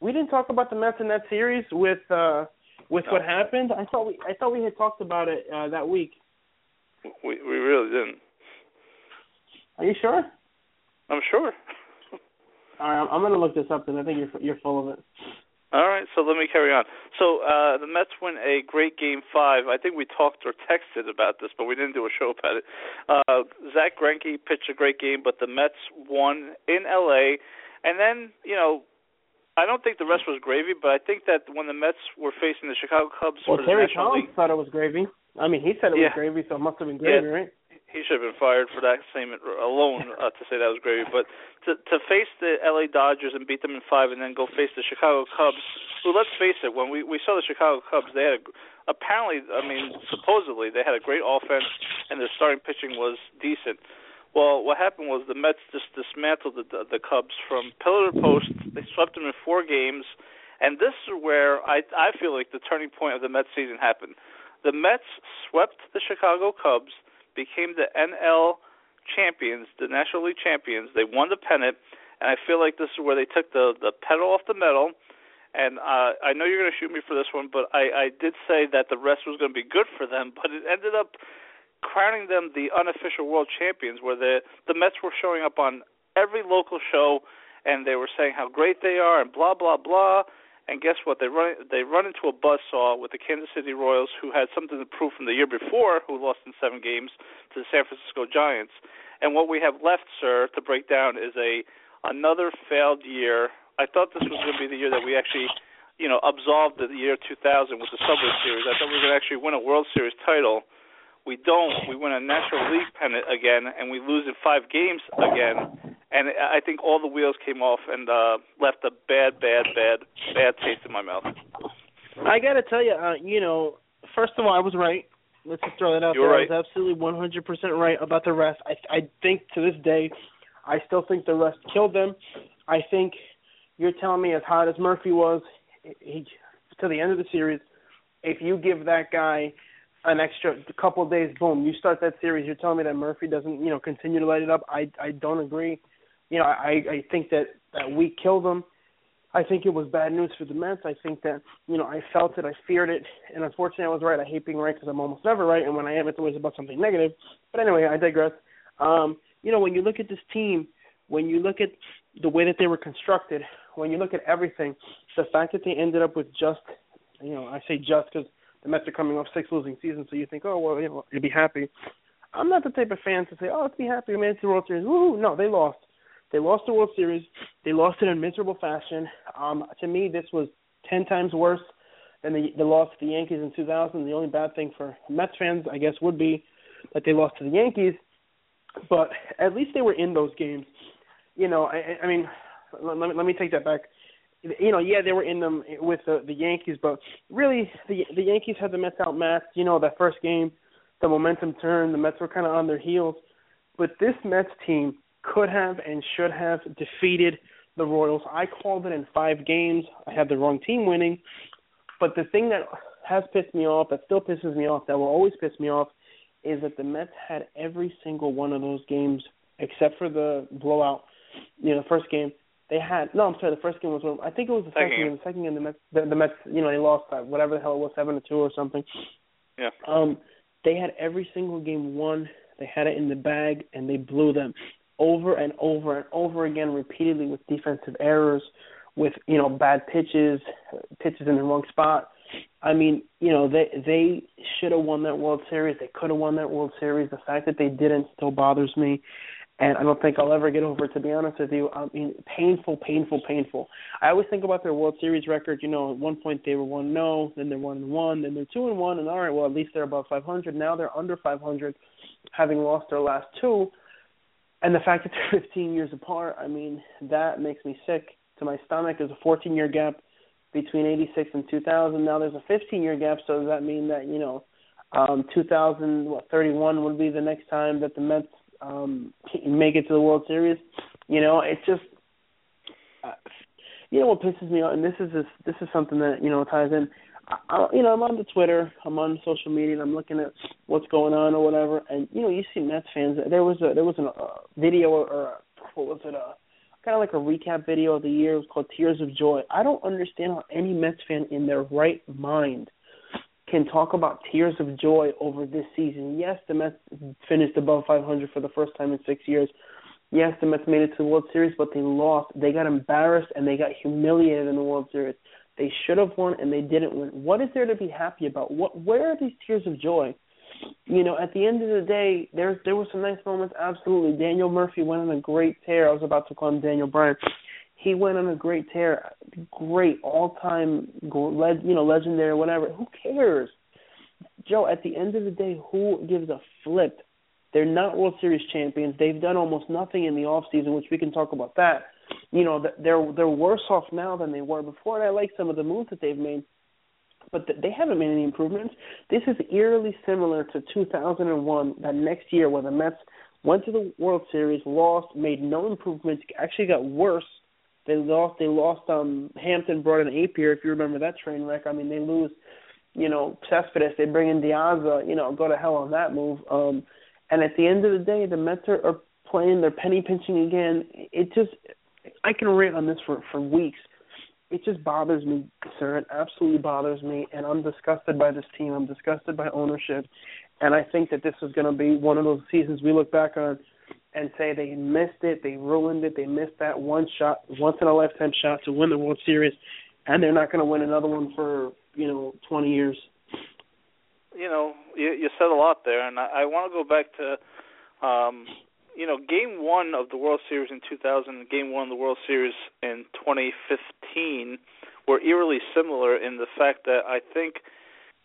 we didn't talk about the Mets in that series with uh with No. what happened. I thought we I thought we had talked about it uh, that week. We we really didn't. Are you sure? I'm sure. All right, I'm, I'm gonna look this up. Then I think you're you're full of it. All right, so let me carry on. So uh the Mets win a great game five. I think we talked or texted about this, but we didn't do a show about it. Uh Zack Greinke pitched a great game, but the Mets won in LA. And then, you know, I don't think the rest was gravy, but I think that when the Mets were facing the Chicago Cubs Well, Terry Collins League, thought it was gravy. I mean, he said it Yeah. was gravy, so it must have been Yeah. gravy, right? He should have been fired for that statement alone uh, to say that was gravy. But to to face the LA Dodgers and beat them in five, and then go face the Chicago Cubs, who let's face it, when we we saw the Chicago Cubs, they had a, apparently, I mean, supposedly they had a great offense, and their starting pitching was decent. Well, what happened was the Mets just dismantled the the, the Cubs from pillar to post. They swept them in four games, and this is where I I feel like the turning point of the Mets season happened. The Mets swept the Chicago Cubs, became the NL champions, the National League champions. They won the pennant, and I feel like this is where they took the the pedal off the metal. And uh, I know you're going to shoot me for this one, but I, I did say that the rest was going to be good for them, but it ended up crowning them the unofficial world champions, where the the Mets were showing up on every local show, and they were saying how great they are, and blah blah blah. And guess what? They run they run into a buzzsaw with the Kansas City Royals, who had something to prove from the year before, who lost in seven games to the San Francisco Giants. And what we have left, sir, to break down is a another failed year. I thought this was going to be the year that we actually, you know, absolved the year 2000 with the Subway Series. I thought we were going to actually win a World Series title. We don't. We win a National League pennant again, and we lose in five games again. And I think all the wheels came off and uh left a bad, bad, bad, bad taste in my mouth. I got to tell you, uh, you know, first of all, I was right. Let's just throw that out You were there. right. I was absolutely 100% right about the rest. I I think to this day, I still think the rest killed them. I think you're telling me as hot as Murphy was, he to the end of the series, if you give that guy an extra couple of days, boom, you start that series. You're telling me that Murphy doesn't, you know, continue to light it up. I I don't agree. You know, I I think that that week killed them. I think it was bad news for the Mets. I think that you know I felt it, I feared it, and unfortunately I was right. I hate being right because I'm almost never right, and when I am, it's always about something negative. But anyway, I digress. Um, you know, when you look at this team, when you look at the way that they were constructed, when you look at everything, the fact that they ended up with just, you know, I say just because the Mets are coming off six losing seasons, so you think, oh well, you know, you'll be happy. I'm not the type of fan to say, oh, let's be happy we made it to the World Series. Woo! No, they lost. They lost the World Series. They lost it in miserable fashion. Um, to me, this was ten times worse than the, the loss to the Yankees in 2000. The only bad thing for Mets fans, I guess, would be that they lost to the Yankees. But at least they were in those games. You know, I, I mean, let me, let me take that back. You know, yeah, they were in them with the, the Yankees, but really, the the Yankees had the Mets outmatched. You know, that first game, the momentum turned. The Mets were kind of on their heels, but this Mets team could have and should have defeated the Royals. I called it in five games. I had the wrong team winning, but the thing that has pissed me off, that still pisses me off, that will always piss me off, is that the Mets had every single one of those games except for the blowout. You know, the first game they had. No, I'm sorry. The first game was I think it was the second, second game. The second game, the Mets, the, the Mets, you know, they lost uh, whatever the hell it was, seven to two or something. Yeah. Um, they had every single game won. They had it in the bag, and they blew them over and over and over again, repeatedly with defensive errors, with you know bad pitches, pitches in the wrong spot. I mean, you know, they they should have won that World Series. They could have won that World Series. The fact that they didn't still bothers me, and I don't think I'll ever get over it. To be honest with you, I mean, painful, painful, painful. I always think about their World Series record. You know, at one point they were one no, then they're one and one, then they're two and one, and all right, well at least they're above 500. Now they're under 500, having lost their last two. And the fact that they're 15 years apart, I mean, that makes me sick to my stomach. There's a 14 year gap between 86 and 2000. Now there's a 15 year gap, so does that mean that, you know, um 2031 would be the next time that the Mets um make it to the World Series? You know, it's just uh, you know what pisses me off, and this is this, this is something that you know ties in. I, you know, I'm on the Twitter, I'm on social media, and I'm looking at what's going on or whatever. And you know, you see Mets fans. There was a there was a uh, video or, or what was it? A kind of like a recap video of the year. It was called Tears of Joy. I don't understand how any Mets fan in their right mind can talk about tears of joy over this season. Yes, the Mets finished above 500 for the first time in six years. Yes, the Mets made it to the World Series, but they lost. They got embarrassed and they got humiliated in the World Series. They should have won and they didn't win. What is there to be happy about? What where are these tears of joy? You know, at the end of the day, there there were some nice moments. Absolutely, Daniel Murphy went on a great tear. I was about to call him Daniel Bryan. He went on a great tear. Great all time, you know, legendary, whatever. Who cares? Joe, at the end of the day, who gives a flip? They're not World Series champions. They've done almost nothing in the off season, which we can talk about that you know they're they're worse off now than they were before. And I like some of the moves that they've made, but they haven't made any improvements. This is eerily similar to 2001, that next year when the Mets went to the World Series, lost, made no improvements, actually got worse. They lost. They lost. Um, Hampton brought in Appier. If you remember that train wreck, I mean, they lose. You know, Cespedes. They bring in De Aza. You know, go to hell on that move. Um, and at the end of the day, the Mets are, are playing. They're penny pinching again. It just I can rant on this for for weeks. It just bothers me, sir. It absolutely bothers me, and I'm disgusted by this team. I'm disgusted by ownership, and I think that this is going to be one of those seasons we look back on and say they missed it, they ruined it, they missed that one shot, once in a lifetime shot to win the World Series, and they're not going to win another one for you know 20 years. You know, you, you said a lot there, and I, I want to go back to um, you know, Game One of the World Series in 2000, Game One of the World Series in 2015 were eerily similar in the fact that I think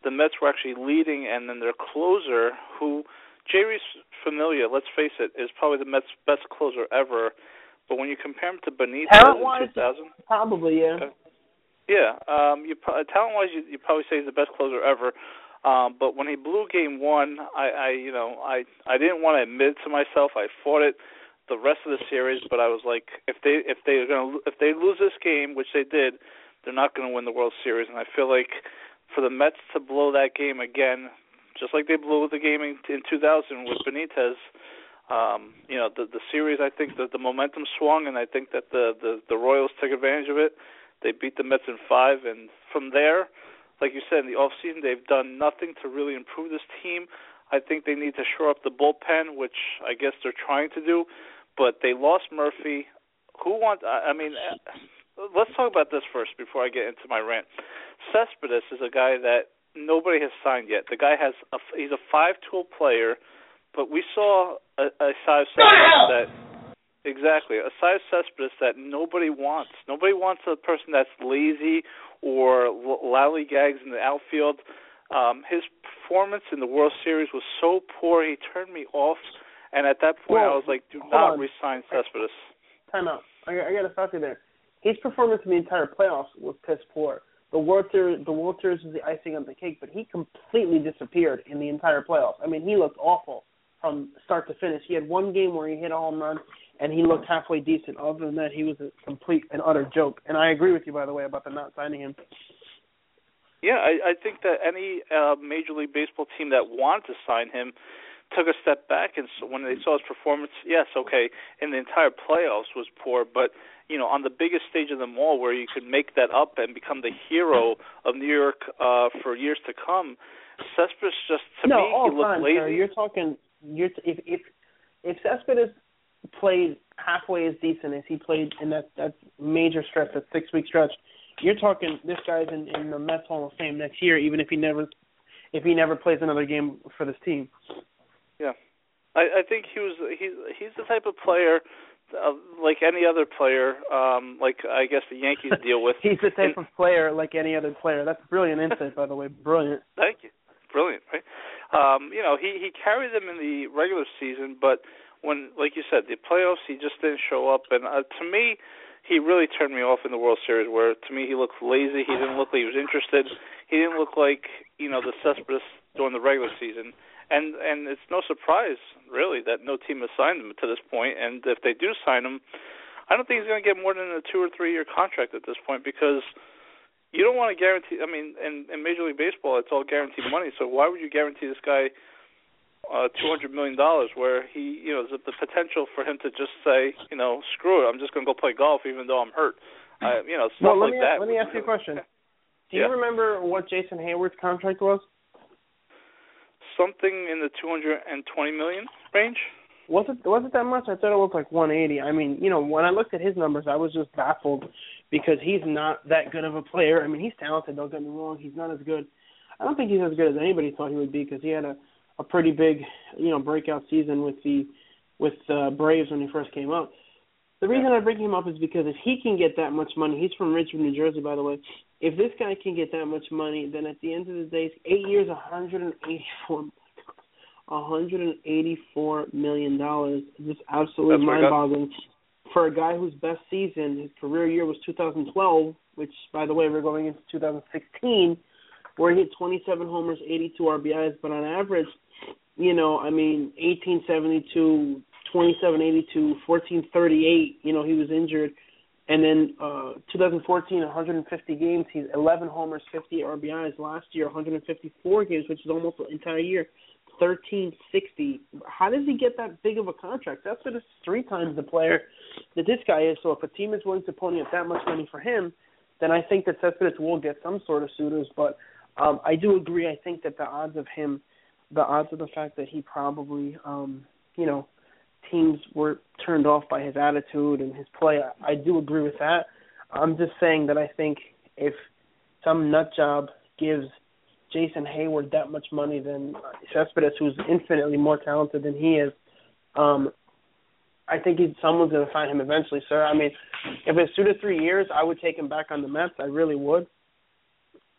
the Mets were actually leading, and then their closer, who Jeurys Familia, let's face it, is probably the Mets' best closer ever. But when you compare him to Benitez in 2000, probably yeah. Okay. Yeah, um, you talent-wise, you, you probably say he's the best closer ever. Um, but when he blew game one, I, I you know I I didn't want to admit to myself I fought it the rest of the series, but I was like, if they if they're gonna if they lose this game, which they did, they're not to win the World Series. And I feel like for the Mets to blow that game again, just like they blew the game in, in 2000 with Benitez, um, you know the the series. I think that the momentum swung, and I think that the the the Royals took advantage of it. They beat the Mets in five, and from there like you said, in the off season, they've done nothing to really improve this team. I think they need to shore up the bullpen, which I guess they're trying to do. but they lost Murphy. Who wants? I mean, uh, let's talk about this first before I get into my rant. Cespedes is a guy that nobody has signed yet. The guy has a, he's a five-tool player, but we saw a, a size that exactly a size Cespedes that nobody wants. Nobody wants a person that's lazy or lollygags in the outfield. Um, his performance in the World Series was so poor, he turned me off. And at that point, well, I was like, "Do not on. resign Cespedes." Time out. I, I got to stop you there. His performance in the entire playoffs was piss poor. The World Series, the World Series was the icing on the cake, but he completely disappeared in the entire playoffs. I mean, he looked awful from start to finish. He had one game where he hit a home run, and he looked halfway decent. Other than that, he was a complete and utter joke. And I agree with you, by the way, about the not signing him. Yeah, I, I think that any uh, Major League Baseball team that wanted to sign him took a step back, and so when they saw his performance, yes, okay, in the entire playoffs was poor, but you know, on the biggest stage of them all, where you could make that up and become the hero of New York uh, for years to come, Cespedes just to no, me all he looked time, lazy. Sir. You're talking. You're t- if if if Cespedes played halfway as decent as he played in that that major stretch, that six week stretch, you're talking this guy's in, in the Mets Hall of Fame next year, even if he never if he never plays another game for this team. Yeah, I, I think he was he's he's the type of player. Uh, like any other player, um, like I guess the Yankees deal with. He's the type and, of player like any other player. That's brilliant insight, by the way. Brilliant. Thank you. Brilliant, right? Um, you know, he he carried them in the regular season, but when, like you said, the playoffs, he just didn't show up. And uh, to me, he really turned me off in the World Series. Where to me, he looked lazy. He didn't look like he was interested. He didn't look like you know the Cespedes during the regular season and and it's no surprise really that no team has signed him to this point. And if they do sign him, I don't think he's going to get more than a two or three year contract at this point because you don't want to guarantee. I mean, in, in Major League Baseball, it's all guaranteed money. So why would you guarantee this guy uh, two hundred million dollars where he, you know, the, the potential for him to just say, you know, screw it, I'm just going to go play golf even though I'm hurt. I, you know, stuff well, let like me, that. Let me ask you a question. Do yeah. you remember what Jason Heyward's contract was? something in the 220 million range. Was it was it that much? I thought it was like 180. I mean, you know, when I looked at his numbers, I was just baffled because he's not that good of a player. I mean, he's talented. Don't get me wrong. He's not as good. I don't think he's as good as anybody thought he would be because he had a a pretty big, you know, breakout season with the with the Braves when he first came up. The reason I bring him up is because if he can get that much money, he's from Richmond, New Jersey, by the way. If this guy can get that much money, then at the end of the day, eight years, 184, 184 million dollars. Just absolutely mind-boggling for a guy whose best season, his career year was 2012, which, by the way, we're going into 2016, where he hit 27 homers, 82 RBIs, but on average, you know, I mean, 1872 2782, 1438, you know, he was injured. And then uh 2014, 150 games, he's 11 homers, 50 RBIs. Last year, 154 games, which is almost an entire year, 1360. How does he get that big of a contract? That's is three times the player that this guy is. So if a team is willing to pony up that much money for him, then I think that Cespedes will get some sort of suitors. But um I do agree. I think that the odds of him, the odds of the fact that he probably, um, you know, teams were turned off by his attitude and his play. I, I do agree with that. I'm just saying that I think if some nut job gives Jason Heyward that much money than Cespedes, who's infinitely more talented than he is, um, I think he's, someone's going to find him eventually, sir. I mean, if it's two to three years, I would take him back on the Mets. I really would.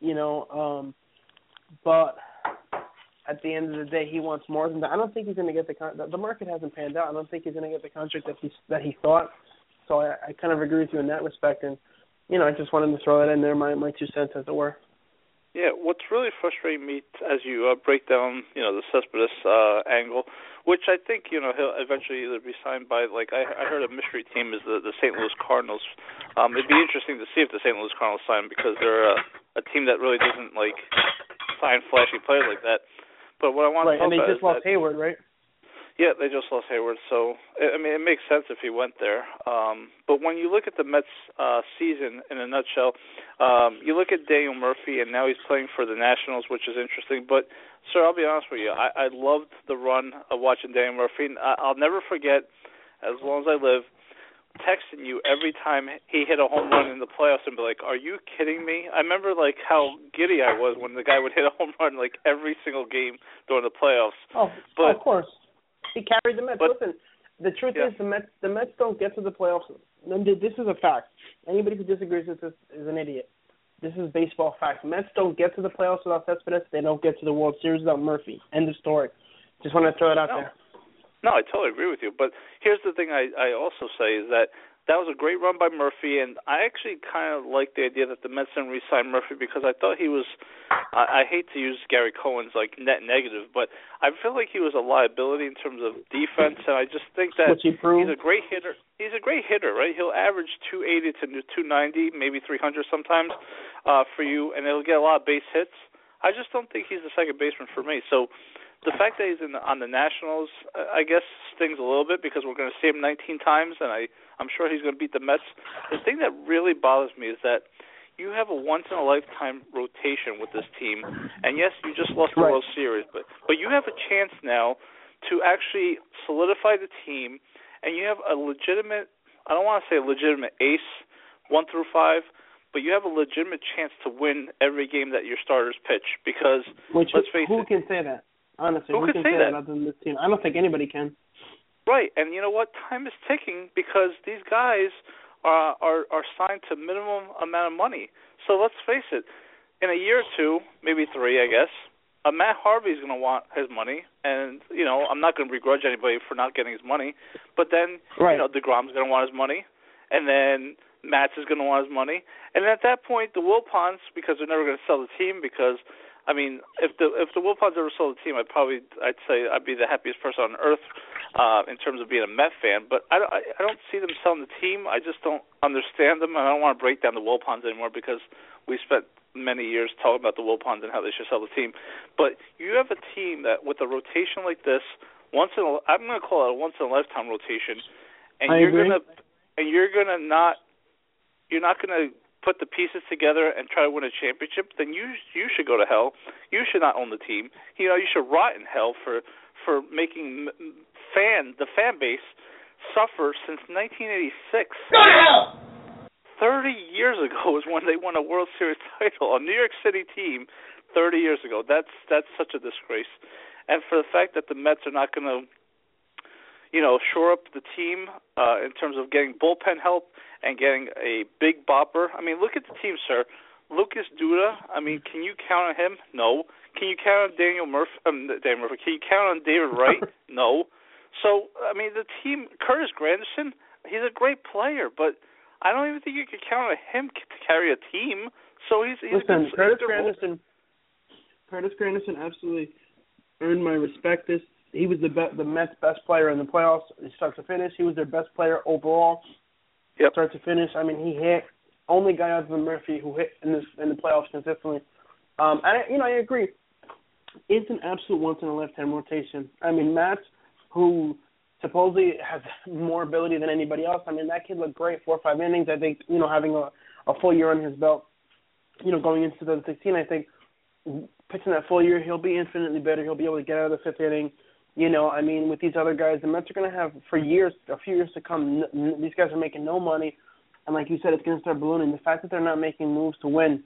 You know, um, but at the end of the day, he wants more than that. I don't think he's going to get the con- the market hasn't panned out. I don't think he's going to get the contract that he that he thought. So I, I kind of agree with you in that respect, and you know, I just wanted to throw that in there, my my two cents, as it were. Yeah, what's really frustrating me as you uh, break down, you know, the Cespedes uh, angle, which I think you know he'll eventually either be signed by. Like I, I heard a mystery team is the the St. Louis Cardinals. Um, it'd be interesting to see if the St. Louis Cardinals sign because they're a, a team that really doesn't like sign flashy players like that. But what I want right, to talk and they just lost that, Heyward, right? Yeah, they just lost Heyward, so I mean it makes sense if he went there. Um, but when you look at the Mets uh, season in a nutshell, um, you look at Daniel Murphy, and now he's playing for the Nationals, which is interesting. But sir, I'll be honest with you, I, I loved the run of watching Daniel Murphy. I, I'll never forget as long as I live, texting you every time he hit a home run in the playoffs and be like, "Are you kidding me?" I remember like how giddy I was when the guy would hit a home run like every single game during the playoffs. Oh, but, of course, he carried the Mets. But, Listen, the truth yeah. is the Mets the Mets don't get to the playoffs. This is a fact. Anybody who disagrees with this is an idiot. This is baseball fact. Mets don't get to the playoffs without Cespedes. They don't get to the World Series without Murphy. End of story. Just want to throw it out no. there. No, I totally agree with you. But here's the thing I, I also say is that that was a great run by Murphy, and I actually kind of like the idea that the Mets didn't re-sign Murphy because I thought he was. I, I hate to use Gary Cohen's like net negative, but I feel like he was a liability in terms of defense, and I just think that he he's a great hitter. He's a great hitter, right? He'll average 280 to 290, maybe 300 sometimes uh, for you, and he'll get a lot of base hits. I just don't think he's the second baseman for me. So the fact that he's in the, on the Nationals, uh, I guess, stings a little bit because we're going to see him 19 times, and I I'm sure he's going to beat the Mets. The thing that really bothers me is that you have a once in a lifetime rotation with this team, and yes, you just lost the Right. World Series, but but you have a chance now to actually solidify the team, and you have a legitimate I don't want to say legitimate ace one through five, but you have a legitimate chance to win every game that your starters pitch because Which let's face who it, who can say that? Honestly, Who who can say say that? other than this team? I don't think anybody can. Right, and you know what? Time is ticking because these guys are are are signed to minimum amount of money. So let's face it, in a year or two, maybe three, I guess, uh, Matt Harvey's going to want his money, and you know I'm not going to begrudge anybody for not getting his money. But then Right. you know deGrom's going to want his money, and then Matz is going to want his money, and at that point the Wilpons, because they're never going to sell the team because I mean, if the if the Wilpons ever sold the team, I'd probably I'd say I'd be the happiest person on earth uh, in terms of being a Met fan. But I don't I, I don't see them selling the team. I just don't understand them, and I don't want to break down the Wilpons anymore because we spent many years talking about the Wilpons and how they should sell the team. But you have a team that with a rotation like this, once in a, I'm going to call it a once in a lifetime rotation, and I you're gonna and you're gonna not you're not gonna put the pieces together and try to win a championship, then you you should go to hell. You should not own the team. You know, you should rot in hell for for making fan the fan base suffer since 1986. Go to hell! 30 years ago is when they won a World Series title, a New York City team. 30 years ago. That's that's such a disgrace. And for the fact that the Mets are not going to, you know, shore up the team uh, in terms of getting bullpen help and getting a big bopper. I mean, look at the team, sir. Lucas Duda. I mean, can you count on him? No. Can you count on Daniel Murphy? Um, Daniel Murphy. Can you count on David Wright? no. So I mean, the team. Curtis Granderson. He's a great player, but I don't even think you could count on him to carry a team. So he's, he's Listen, he's Curtis their- Granderson. Curtis Granderson absolutely earned my respect. This he was the be- the Mets' best player in the playoffs, start to finish. He was their best player overall, Yep. start to finish. I mean, he hit only guy other than Murphy who hit in this in the playoffs consistently. Um, and I, you know, I agree. It's an absolute once in a lifetime rotation. I mean, Matt, who supposedly has more ability than anybody else. I mean, that kid looked great, four or five innings. I think you know having a a full year on his belt. You know, going into 2016, I think pitching that full year, he'll be infinitely better. He'll be able to get out of the fifth inning. You know, I mean, with these other guys, the Mets are going to have for years, a few years to come. N- n- these guys are making no money, and like you said, it's going to start ballooning. The fact that they're not making moves to win.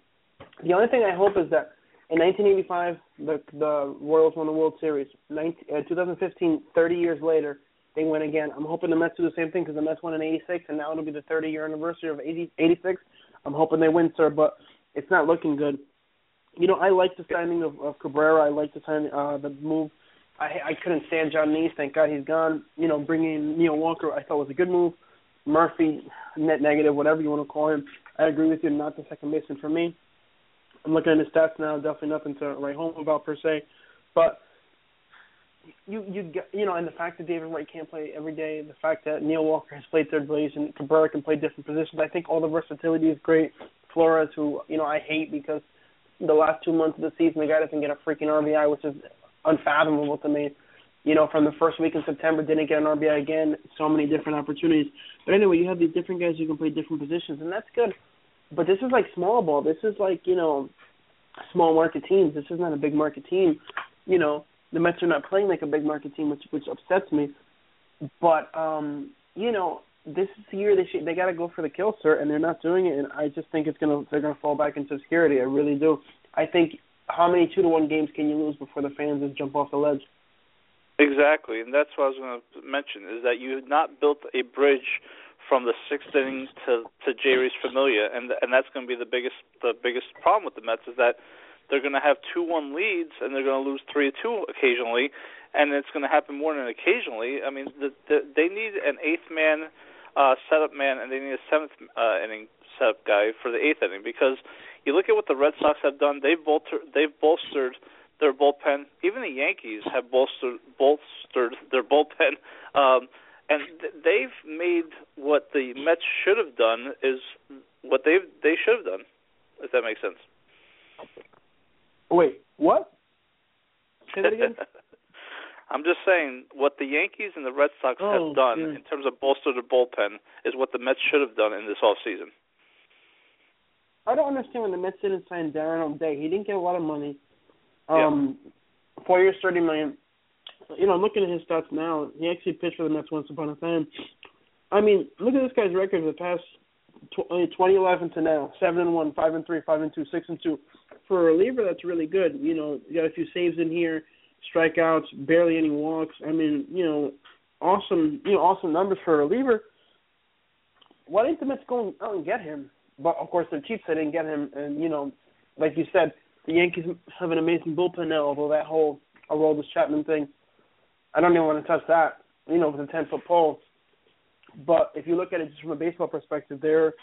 The only thing I hope is that in 1985, the the Royals won the World Series. 19, uh, 2015, 30 years later, they win again. I'm hoping the Mets do the same thing because the Mets won in '86, and now it'll be the 30 year anniversary of 80, 86. I'm hoping they win, sir, but it's not looking good. You know, I like the signing of, of Cabrera. I like the sign, uh, the move. I I couldn't stand Jon Niese. Thank God he's gone. You know, bringing Neil Walker, I thought was a good move. Murphy, net negative, whatever you want to call him. I agree with you. Not the second baseman for me. I'm looking at his stats now. Definitely nothing to write home about per se, but you you get you know, and the fact that David Wright can't play every day, the fact that Neil Walker has played third base and Cabrera can play different positions, I think all the versatility is great. Flores, who you know I hate because the last two months of the season the guy doesn't get a freaking RBI, which is unfathomable to me. You know, from the first week in September, didn't get an RBI again. So many different opportunities. But anyway, you have these different guys who can play different positions, and that's good. But this is like small ball. This is like you know, small market teams. This is not a big market team. You know, the Mets are not playing like a big market team, which which upsets me. But um, you know, this is the year they should, they got to go for the kill, sir, and they're not doing it. And I just think it's gonna they're gonna fall back into obscurity. I really do. I think how many two to one games can you lose before the fans just jump off the ledge? Exactly, and that's what I was going to mention is that you have not built a bridge from the sixth inning to to Jeurys Familia, and and that's going to be the biggest the biggest problem with the Mets is that they're going to have two one leads and they're going to lose three two occasionally, and it's going to happen more than occasionally. I mean, the, the, they need an eighth man uh, setup man, and they need a seventh uh, inning setup guy for the eighth inning because you look at what the Red Sox have done. They've bolstered they've bolstered their bullpen. Even the Yankees have bolstered bolstered their bullpen, um, and th- they've made what the Mets should have done is what they they should have done. If that makes sense. Wait, what? Say that again. I'm just saying what the Yankees and the Red Sox oh, have done yeah. in terms of bolster their bullpen is what the Mets should have done in this off season. I don't understand when the Mets didn't sign Darren O'Day. He didn't get a lot of money. Um, yeah. four years, thirty million. You know, looking at his stats now, he actually pitched for the Mets once upon a time. I mean, look at this guy's record the past tw- 2011 to now: seven and one, five and three, five and two, six and two. For a reliever, that's really good. You know, you got a few saves in here, strikeouts, barely any walks. I mean, you know, awesome. You know, awesome numbers for a reliever. Why didn't the Mets go out and get him? But of course, they're cheap, so they didn't get him. And you know, like you said, the Yankees have an amazing bullpen now. Although that whole Aroldis Chapman thing, I don't even want to touch that. You know, with a ten foot pole. But if you look at it just from a baseball perspective, their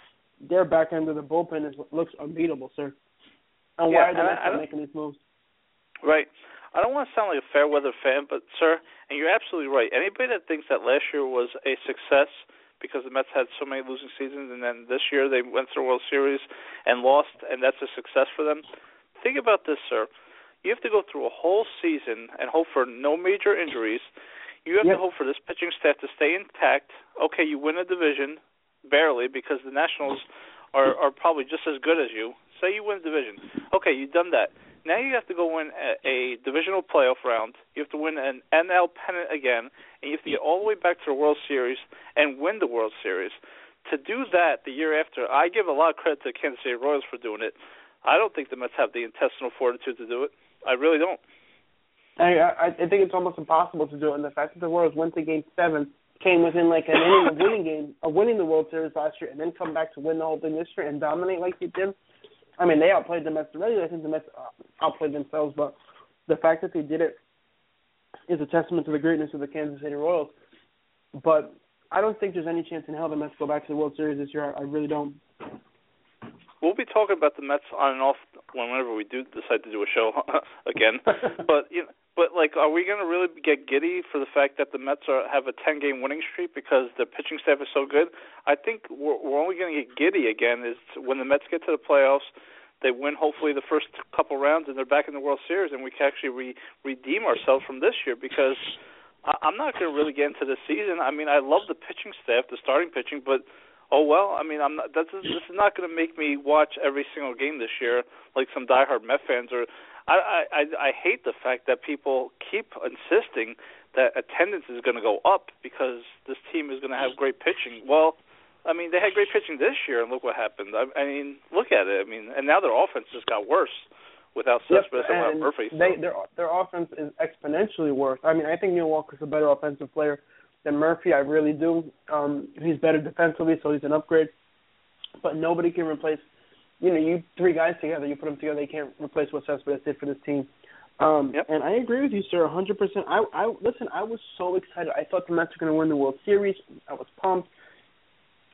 their back end of the bullpen is looks unbeatable, sir. And yeah, why are they I, not making these moves? Right. I don't want to sound like a fair weather fan, but sir, and you're absolutely right. Anybody that thinks that last year was a success because the Mets had so many losing seasons, and then this year they went to the World Series and lost, and that's a success for them. Think about this, sir. You have to go through a whole season and hope for no major injuries. You have Yep. to hope for this pitching staff to stay intact. Okay, you win a division barely because the Nationals are are probably just as good as you. Say you win a division. Okay, you've done that. Now you have to go win a, a divisional playoff round. You have to win an NL pennant again, and you have to get all the way back to the World Series and win the World Series. To do that the year after, I give a lot of credit to the Kansas City Royals for doing it. I don't think the Mets have the intestinal fortitude to do it. I really don't. I I, I think it's almost impossible to do it. And the fact that the Royals went to Game Seven, came within like an inning of winning game, of winning the World Series last year, and then come back to win the whole thing this year and dominate like they did. I mean, they outplayed the Mets already. I think the Mets uh, outplayed themselves, but the fact that they did it is a testament to the greatness of the Kansas City Royals. But I don't think there's any chance in hell the Mets go back to the World Series this year. I, I really don't. We'll be talking about the Mets on and off whenever we do decide to do a show again. but you know, but like, are we going to really get giddy for the fact that the Mets are have a 10 game winning streak because the pitching staff is so good? I think we're, we're only going to get giddy again is when the Mets get to the playoffs. They win hopefully the first couple rounds and they're back in the World Series and we can actually re- redeem ourselves from this year because I- I'm not going to really get into the season. I mean, I love the pitching staff, the starting pitching, but oh well. I mean, I'm not. That's this is not going to make me watch every single game this year like some diehard Met fans. Or I I I hate the fact that people keep insisting that attendance is going to go up because this team is going to have great pitching. Well, I mean, they had great pitching this year, and look what happened. I, I mean, look at it. I mean, and now their offense just got worse without Yep, and without Murphy. So. they their their offense is exponentially worse. I mean, I think Neil Walker's a better offensive player than Murphy. I really do. Um, he's better defensively, so he's an upgrade. But nobody can replace. You know, you three guys together, you put them together, they can't replace what Cespedes did for this team. Um, Yep. And I agree with you, sir, 100%. I, I listen. I was so excited. I thought the Mets were going to win the World Series. I was pumped.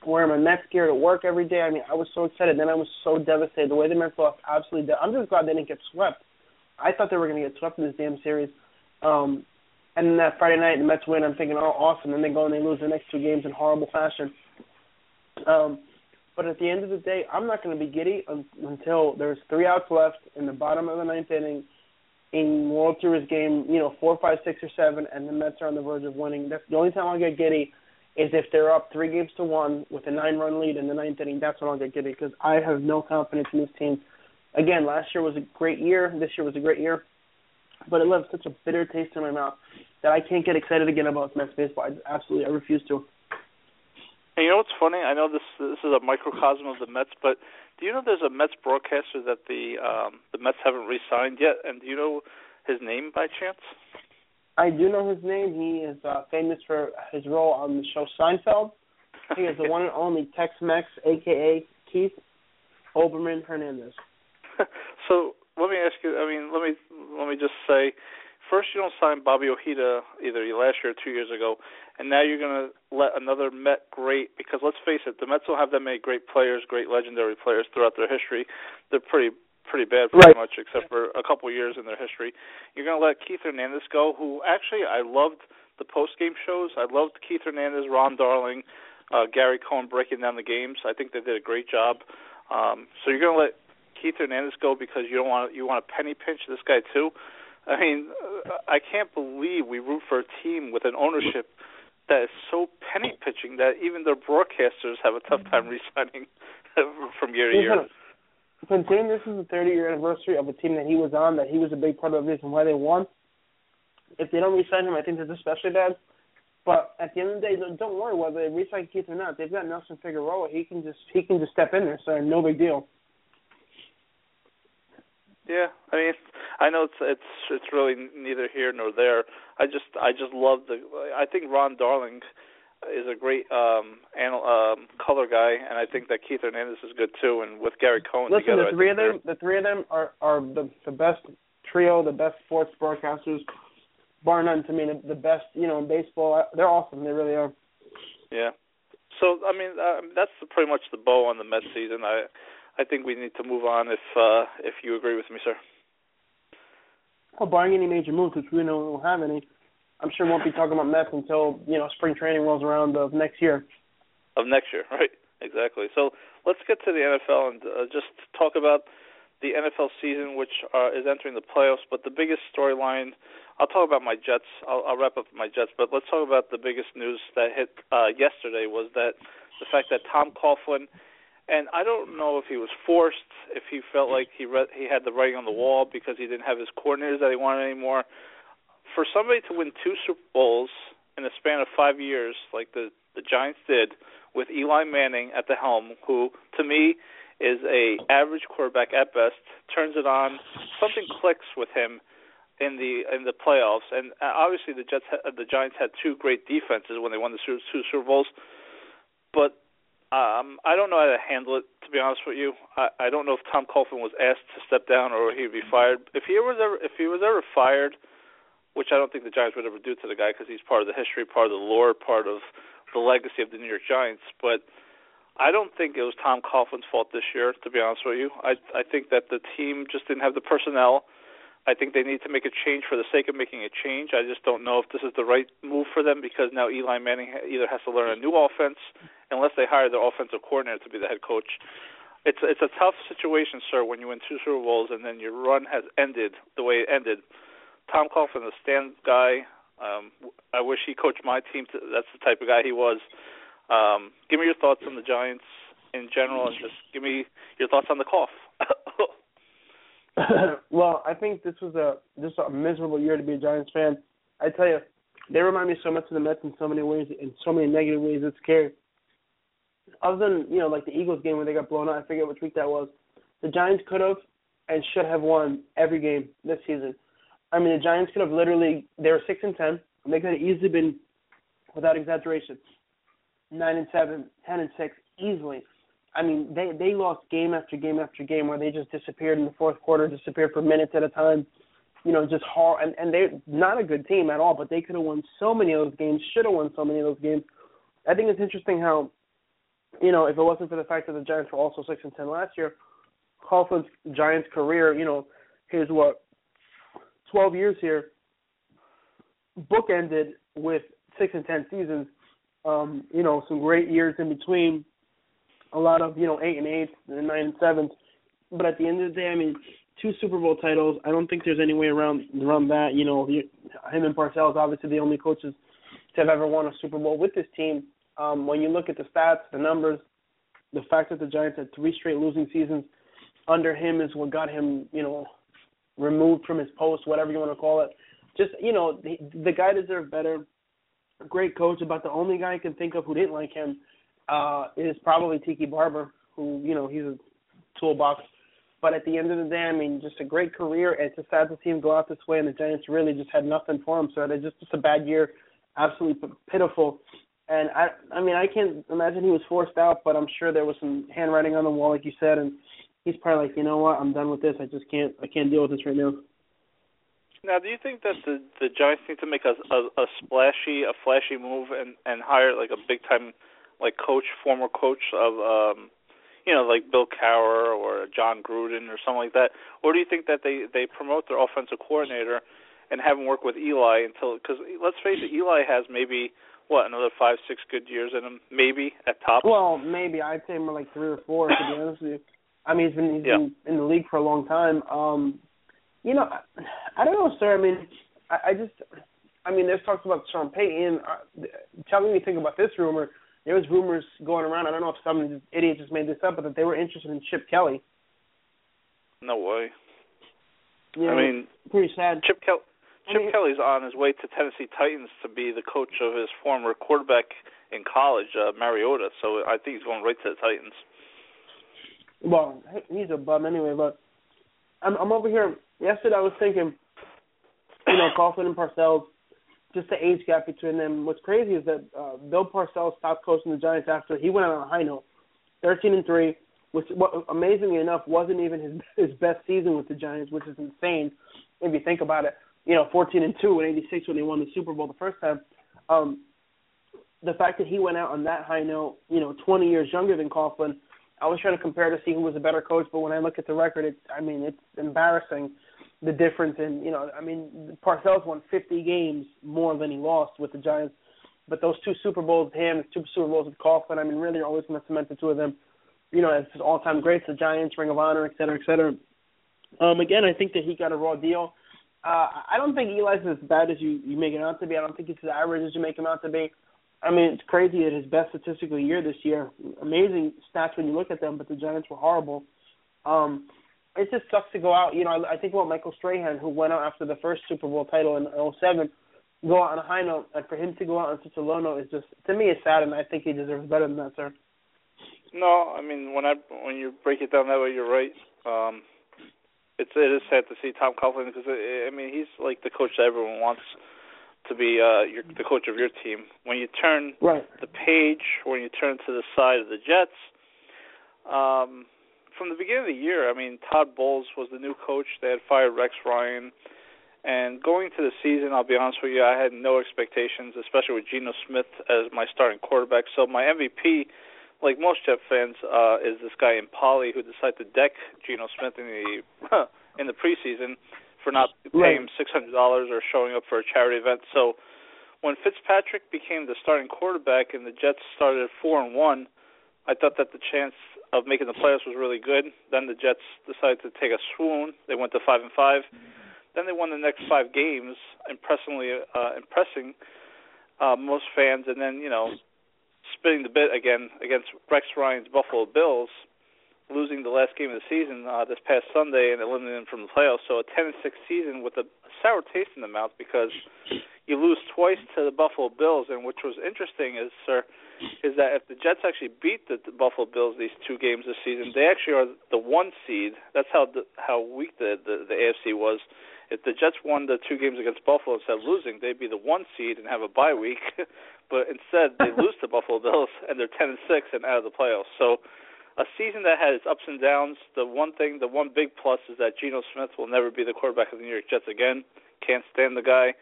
Wearing my Mets gear to work every day. I mean, I was so excited. Then I was so devastated. The way the Mets lost, absolutely. De- I'm just glad they didn't get swept. I thought they were going to get swept in this damn series. Um, and then that Friday night, the Mets win. I'm thinking, oh, awesome. Then they go and they lose the next two games in horrible fashion. Um, but at the end of the day, I'm not going to be giddy until there's three outs left in the bottom of the ninth inning in World Series game, you know, four, five, six, or seven, and the Mets are on the verge of winning. That's the only time I'll get giddy is if they're up three games to one with a nine-run lead in the ninth inning. That's when I'll get giddy because I have no confidence in this team. Again, last year was a great year. This year was a great year, but it left such a bitter taste in my mouth that I can't get excited again about Mets baseball. I absolutely, I refuse to. And you know what's funny? I know this this is a microcosm of the Mets, but do you know there's a Mets broadcaster that the um the Mets haven't re-signed yet? And do you know his name by chance? I do know his name. He is uh, famous for his role on the show Seinfeld. He is the one and only Tex-Mex, aka Keith Olbermann Hernandez. so let me ask you. I mean, let me let me just say, first you don't sign Bobby Ojeda either last year or two years ago, and now you're going to let another Met great because let's face it, the Mets don't have that many great players, great legendary players throughout their history. They're pretty pretty bad pretty right. much, except for a couple years in their history. You're going to let Keith Hernandez go, who actually I loved the post game shows. I loved Keith Hernandez, Ron Darling, uh, Gary Cohen breaking down the games. I think they did a great job. Um, so you're going to let Keith Hernandez go because you don't want you want to penny pinch this guy too. I mean, I can't believe we root for a team with an ownership that is so penny pitching that even their broadcasters have a tough time resigning from year to year considering this is the 30 year anniversary of a team that he was on, that he was a big part of the reason why they won. If they don't resign him, I think that's especially bad. But at the end of the day, don't worry whether they resign Keith or not. They've got Nelson Figueroa. He can just he can just step in there, so no big deal. Yeah, I mean, I know it's it's it's really neither here nor there. I just I just love the. I think Ron Darling is a great um, anal, um color guy, and I think that Keith Hernandez is good too. And with Gary Cohen Listen, together, the three of them, the three of them are are the the best trio, the best sports broadcasters, bar none. To me, the, the best you know in baseball. They're awesome. They really are. Yeah. So I mean, uh, that's pretty much the bow on the Mets season. I I think we need to move on if uh if you agree with me, sir. Well, barring any major moves, which we know we don't have any, I'm sure we won't be talking about Mets until you know spring training rolls around of next year. Of next year, right? Exactly. So let's get to the NFL and uh, just talk about the NFL season, which uh, is entering the playoffs. But the biggest storyline, I'll talk about my Jets. I'll, I'll wrap up my Jets, but let's talk about the biggest news that hit uh, yesterday was that the fact that Tom Coughlin, and I don't know if he was forced, if he felt like he read, he had the writing on the wall because he didn't have his coordinators that he wanted anymore. For somebody to win two Super Bowls in a span of five years, like the the Giants did, with Eli Manning at the helm, who to me is a average quarterback at best, turns it on, something clicks with him in the in the playoffs, and uh, obviously the Jets, the Giants had two great defenses when they won the two Super Bowls, but um, I don't know how to handle it. To be honest with you, I, I don't know if Tom Coughlin was asked to step down or he'd be fired. If he was ever if he was ever fired, which I don't think the Giants would ever do to the guy because he's part of the history, part of the lore, part of the legacy of the New York Giants. But I don't think it was Tom Coughlin's fault this year. To be honest with you, I I think that the team just didn't have the personnel. I think they need to make a change for the sake of making a change. I just don't know if this is the right move for them because now Eli Manning either has to learn a new offense unless they hire their offensive coordinator to be the head coach. It's it's a tough situation, sir, when you win two Super Bowls and then your run has ended the way it ended Tom Coughlin, the stand guy. Um, I wish he coached my team. To, that's the type of guy he was. Um, give me your thoughts on the Giants in general, and just give me your thoughts on the cough. well, I think this was a just a miserable year to be a Giants fan. I tell you, they remind me so much of the Mets in so many ways, in so many negative ways. It's scary. Other than you know, like the Eagles game where they got blown out, I forget which week that was. The Giants could have and should have won every game this season. I mean, the Giants could have literally they were six and ten. They could have easily been, without exaggeration, nine and seven, ten and six easily. I mean, they they lost game after game after game where they just disappeared in the fourth quarter, disappeared for minutes at a time. You know, just hard and and they're not a good team at all, but they could have won so many of those games, should have won so many of those games. I think it's interesting how, you know, if it wasn't for the fact that the Giants were also six and ten last year, Coughlin's Giants career, you know, his what 12 years here, bookended with six and ten seasons. Um, you know, some great years in between, a lot of you know eight and eight and nine and sevens. But at the end of the day, I mean, two Super Bowl titles. I don't think there's any way around around that. You know, him and Parcells obviously the only coaches to have ever won a Super Bowl with this team. Um, when you look at the stats, the numbers, the fact that the Giants had three straight losing seasons under him is what got him, you know, removed from his post, whatever you want to call it. Just you know, the, the guy deserved better. Great coach, about the only guy I can think of who didn't like him. uh, is probably Tiki Barber, who you know he's a toolbox. But at the end of the day, I mean, just a great career. It's just sad to see him go out this way, and the Giants really just had nothing for him. So it's just just a bad year, absolutely pitiful. And I, I mean, I can't imagine he was forced out, but I'm sure there was some handwriting on the wall, like you said, and he's probably like, you know what, I'm done with this. I just can't, I can't deal with this right now. Now, do you think that the the Giants need to make a a, a splashy, a flashy move and and hire like a big time, like coach, former coach of, um, you know, like Bill Cowher or Jon Gruden or something like that, or do you think that they they promote their offensive coordinator and have him work with Eli until because let's face it, Eli has maybe what another five six good years in him, maybe at top. Well, maybe I'd say more like three or four to be honest with you. I mean, he's been he's yeah. been in the league for a long time. Um, you know, I, I don't know, sir. I mean, I, I just, I mean, there's talks about Sean Payton. Uh, tell me what you think about this rumor. There was rumors going around. I don't know if some idiot just made this up, but that they were interested in Chip Kelly. No way. Yeah, I mean, pretty sad. Chip Kelly. Chip Kelly's on his way to Tennessee Titans to be the coach of his former quarterback in college, uh, Mariota. So I think he's going right to the Titans. Well, he's a bum anyway. But I'm, I'm over here. Yesterday I was thinking, you know, Coughlin and Parcells, just the age gap between them. What's crazy is that uh, Bill Parcells stopped coaching the Giants after he went on a high note, 13 and three, which what, amazingly enough wasn't even his his best season with the Giants, which is insane if you think about it. You know, 14 and two in '86 when they won the Super Bowl the first time. Um, the fact that he went out on that high note, you know, 20 years younger than Coughlin. I was trying to compare to see who was a better coach, but when I look at the record, it's I mean it's embarrassing the difference in you know I mean Parcells won 50 games more than he lost with the Giants, but those two Super Bowls with him, two Super Bowls with Coughlin, I mean really are always going to cement the two of them, you know, as all-time greats, the Giants, Ring of Honor, et cetera, et cetera. Um, again, I think that he got a raw deal. Uh, I don't think Eli's as bad as you you make him out to be. I don't think he's as average as you make him out to be. I mean, it's crazy at his best statistical year this year. Amazing stats when you look at them, but the Giants were horrible. Um, it just sucks to go out. You know, I, I think about Michael Strahan, who went out after the first Super Bowl title in '07, go out on a high note, and for him to go out on such a low note is just to me it's sad, and I think he deserves better than that, sir. No, I mean when I when you break it down that way, you're right. Um, it's it is sad to see Tom Coughlin because I mean he's like the coach that everyone wants to be uh your the coach of your team. When you turn right. the page, when you turn to the side of the Jets, um, from the beginning of the year, I mean Todd Bowles was the new coach. They had fired Rex Ryan, and going to the season, I'll be honest with you, I had no expectations, especially with Geno Smith as my starting quarterback. So my MVP, like most Jet fans, uh, is this guy Enemkpali who decided to deck Geno Smith in the in the preseason for not paying him six hundred dollars or showing up for a charity event. So when Fitzpatrick became the starting quarterback and the Jets started four and one, I thought that the chance of making the playoffs was really good. Then the Jets decided to take a swoon. They went to five and five. Then they won the next five games, impressively uh, impressing uh, most fans. And then you know, spitting the bit again against Rex Ryan's Buffalo Bills losing the last game of the season uh, this past Sunday and eliminating them from the playoffs. So a 10 and 6 season with a sour taste in the mouth because you lose twice to the Buffalo Bills. And which was interesting is, sir, is that if the Jets actually beat the, the Buffalo Bills these two games this season, they actually are the one seed. That's how the, how weak the, the the AFC was. If the Jets won the two games against Buffalo instead of losing, they'd be the one seed and have a bye week. but instead, they lose to Buffalo Bills and they're 10 and 6 and out of the playoffs. So a season that had its ups and downs. The one thing, the one big plus is that Geno Smith will never be the quarterback of the New York Jets again. Can't stand the guy,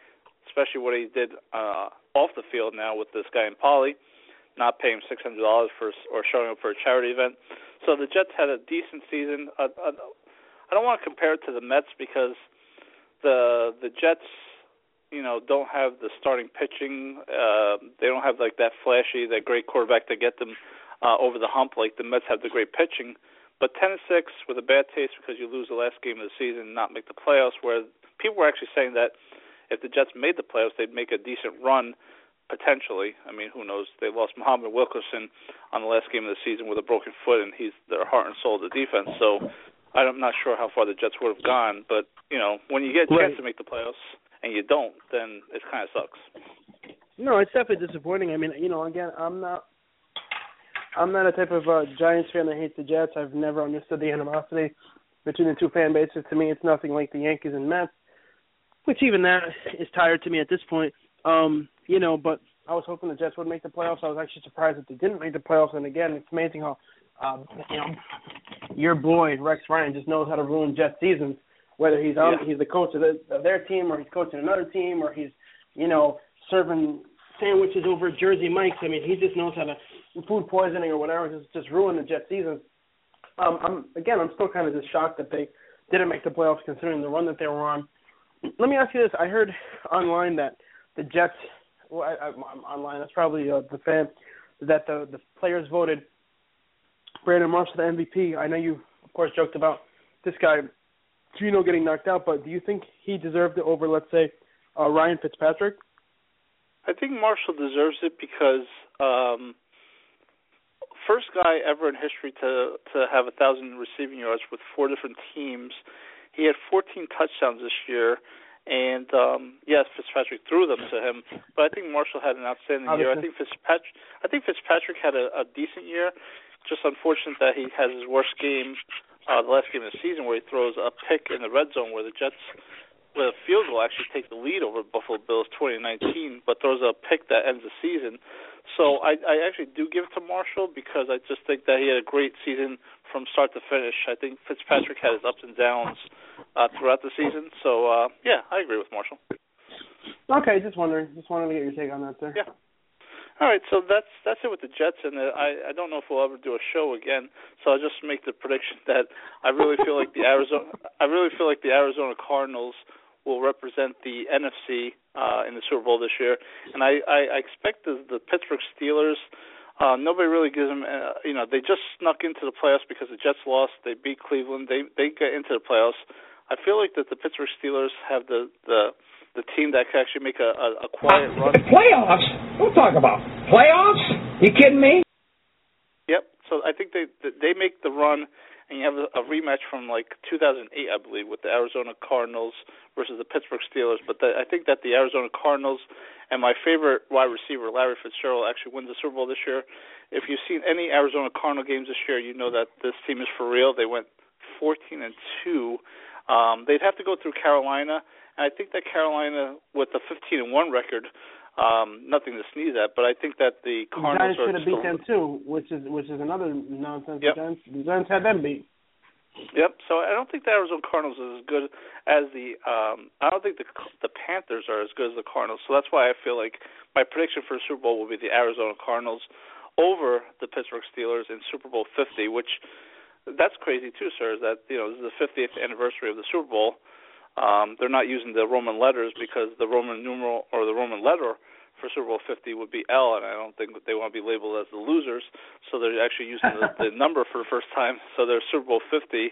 especially what he did uh, off the field now with this guy Enemkpali, not paying six hundred dollars for or showing up for a charity event. So the Jets had a decent season. Uh, uh, I don't want to compare it to the Mets because the the Jets, you know, don't have the starting pitching. Uh, they don't have like that flashy, that great quarterback to get them uh, over the hump like the Mets have the great pitching. But 10 and 6 with a bad taste because you lose the last game of the season and not make the playoffs, where people were actually saying that if the Jets made the playoffs, they'd make a decent run potentially. I mean, who knows? They lost Muhammad Wilkerson on the last game of the season with a broken foot, and he's their heart and soul of the defense. So I'm not sure how far the Jets would have gone. But, you know, when you get a chance Right. to make the playoffs and you don't, then it kind of sucks. No, it's definitely disappointing. I mean, you know, again, I'm not. I'm not a type of uh, Giants fan that hates the Jets. I've never understood the animosity between the two fan bases. To me, it's nothing like the Yankees and Mets, which even that is tired to me at this point. Um, you know, but I was hoping the Jets would make the playoffs. I was actually surprised that they didn't make the playoffs. And again, it's amazing how um, you know your boy Rex Ryan just knows how to ruin Jets seasons. Whether he's on, yeah. he's the coach of, the, of their team, or he's coaching another team, or he's you know serving sandwiches over Jersey Mike's. I mean, he just knows how to food poisoning or whatever just just ruin the Jet season. Um, I'm again, I'm still kind of just shocked that they didn't make the playoffs considering the run that they were on. Let me ask you this: I heard online that the Jets, well, I, I, online, that's probably uh, the fan, that the the players voted Brandon Marshall the MVP. I know you, of course, joked about this guy Geno getting knocked out, but do you think he deserved it over, let's say, uh, Ryan Fitzpatrick? I think Marshall deserves it because um, first guy ever in history to to have a thousand receiving yards with four different teams. He had 14 touchdowns this year, and um, yes, Fitzpatrick threw them to him. But I think Marshall had an outstanding Obviously. year. I think Fitzpatrick I think Fitzpatrick had a, a decent year. Just unfortunate that he has his worst game, uh, the last game of the season, where he throws a pick in the red zone where the Jets with a field goal actually take the lead over Buffalo Bills 2019, but throws a pick that ends the season. So I, I actually do give it to Marshall because I just think that he had a great season from start to finish. I think Fitzpatrick had his ups and downs uh, throughout the season. So uh, yeah, I agree with Marshall. Okay, just wondering. Just wanted to get your take on that, sir. Yeah. All right, so that's that's it with the Jets, and uh, I I don't know if we'll ever do a show again. So I'll just make the prediction that I really feel like the Arizona I really feel like the Arizona Cardinals will represent the NFC uh, in the Super Bowl this year, and I, I, I expect the, the Pittsburgh Steelers. Uh, nobody really gives them. Uh, you know, they just snuck into the playoffs because the Jets lost. They beat Cleveland. They they get into the playoffs. I feel like that the Pittsburgh Steelers have the the the team that can actually make a, a, a quiet run. The playoffs? Don't talk about playoffs. You kidding me? Yep. So I think they they make the run and you have a, a rematch from like 2008, I believe, with the Arizona Cardinals versus the Pittsburgh Steelers. But the, I think that the Arizona Cardinals and my favorite wide receiver, Larry Fitzgerald, actually wins the Super Bowl this year. If you've seen any Arizona Cardinal games this year, you know that this team is for real. They went 14 and two. Um, they'd have to go through Carolina, and I think that Carolina, with the 15 and one record, um, nothing to sneeze at, but I think that the Cardinals the Giants should have beat them too, which is which is another nonsense. Yep. The Giants, the Giants had them beat. Yep. So I don't think the Arizona Cardinals is as good as the. um I don't think the the Panthers are as good as the Cardinals. So that's why I feel like my prediction for the Super Bowl will be the Arizona Cardinals over the Pittsburgh Steelers in Super Bowl 50, which that's crazy too, sir. Is that you know this is the 50th anniversary of the Super Bowl. Um, they're not using the Roman letters because the Roman numeral or the Roman letter for Super Bowl 50 would be L, and I don't think they want to be labeled as the losers. So they're actually using the, the number for the first time. So there's Super Bowl 50,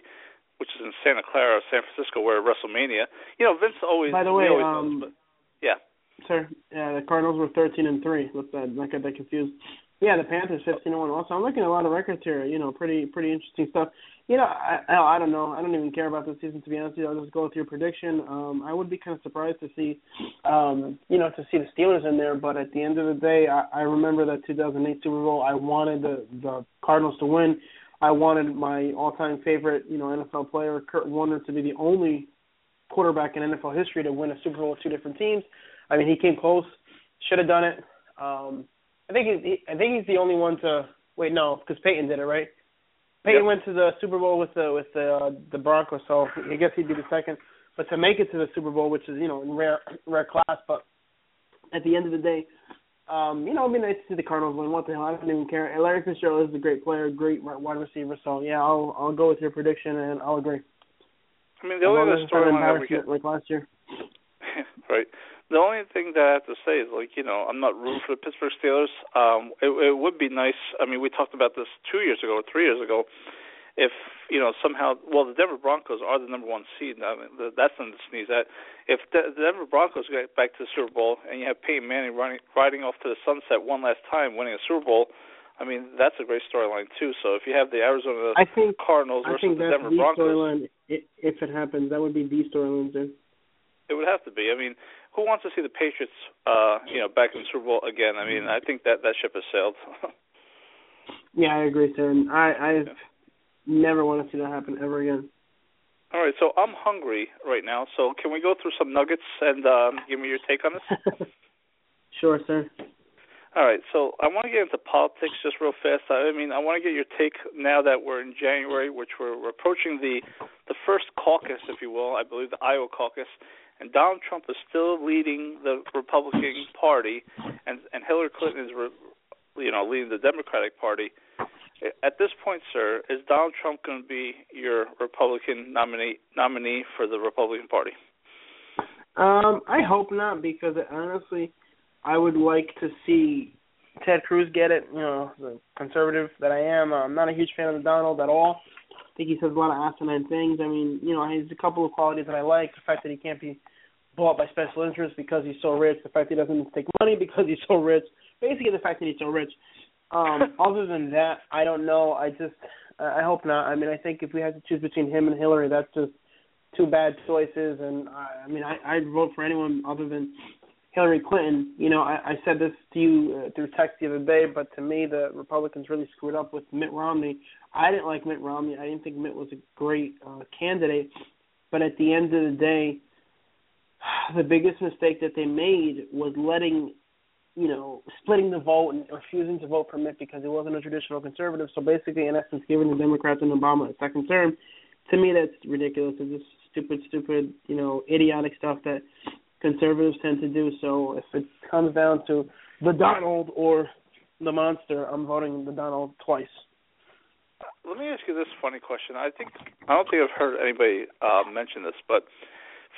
which is in Santa Clara, San Francisco, where WrestleMania. You know, Vince always. By the way, always um, but, yeah. Sir, yeah, the Cardinals were 13 and three. Let's uh, not get that confused. Yeah, the Panthers 15 and one. Also, I'm looking at a lot of records here. You know, pretty pretty interesting stuff. You know, I I, don't know. I don't even care about this season to be honest with you. I'll just go with your prediction. Um, I would be kind of surprised to see, um, you know, to see the Steelers in there. But at the end of the day, I, I remember that 2008 Super Bowl. I wanted the the Cardinals to win. I wanted my all-time favorite, you know, NFL player, Kurt Warner, to be the only quarterback in NFL history to win a Super Bowl with two different teams. I mean, he came close, should have done it. Um, I think he's, he, I think he's the only one to wait. No, because Peyton did it, right? Peyton Yep. went to the Super Bowl with the with the uh, the Broncos, so I guess he'd be the second. But to make it to the Super Bowl, which is you know in rare rare class, but at the end of the day, um, you know, it'd be nice to see the Cardinals win. What the hell? I don't even care. And Larry Fitzgerald is a great player, great wide receiver. So yeah, I'll I'll go with your prediction and I'll agree. I mean, the only other as it's not storyline that we get, like last year. right? The only thing that I have to say is like you know I'm not rooting for the Pittsburgh Steelers. Um, it, it would be nice. I mean, we talked about this two years ago or three years ago. If you know somehow, well, the Denver Broncos are the number one seed. I mean, that's nothing to sneeze at. If the, the Denver Broncos get back to the Super Bowl and you have Peyton Manning running riding off to the sunset one last time, winning a Super Bowl, I mean that's a great storyline too. So if you have the Arizona I think Cardinals I versus think the that's Denver the Broncos, storyline. If it happens, that would be the storyline. It would have to be. I mean, who wants to see the Patriots, uh, you know, back in the Super Bowl again? I mean, I think that that ship has sailed. Yeah, I agree, sir. I I've never want to see that happen ever again. All right, so I'm hungry right now. So can we go through some nuggets and um, give me your take on this? sure, sir. All right, so I want to get into politics just real fast. I mean, I want to get your take now that we're in January, which we're, we're approaching the the first caucus, if you will. I believe the Iowa caucus, and Donald Trump is still leading the Republican Party, and and Hillary Clinton is, re, you know, leading the Democratic Party. At this point, sir, is Donald Trump going to be your Republican nominee nominee for the Republican Party? Um, I hope not because honestly, I would like to see Ted Cruz get it. You know, the conservative that I am, I'm not a huge fan of Donald at all. I think he says a lot of asinine things. I mean, you know, he has a couple of qualities that I like. The fact that he can't be bought by special interests because he's so rich. The fact that he doesn't take money because he's so rich. Basically, the fact that he's so rich. Um, other than that, I don't know. I just I hope not. I mean, I think if we had to choose between him and Hillary, that's just two bad choices. And I, I mean, I, I'd vote for anyone other than Hillary Clinton. You know, I, I said this to you uh, through text the other day, but to me, the Republicans really screwed up with Mitt Romney. I didn't like Mitt Romney. I didn't think Mitt was a great uh, candidate. But at the end of the day, the biggest mistake that they made was letting you know, splitting the vote and refusing to vote for Mitt because he wasn't a traditional conservative. So basically, in essence, giving the Democrats and Obama a second term. To me, that's ridiculous. It's just stupid, stupid, you know, idiotic stuff that conservatives tend to do. So if it comes down to the Donald or the monster, I'm voting the Donald twice. Let me ask you this funny question. I think I don't think I've heard anybody uh, mention this, but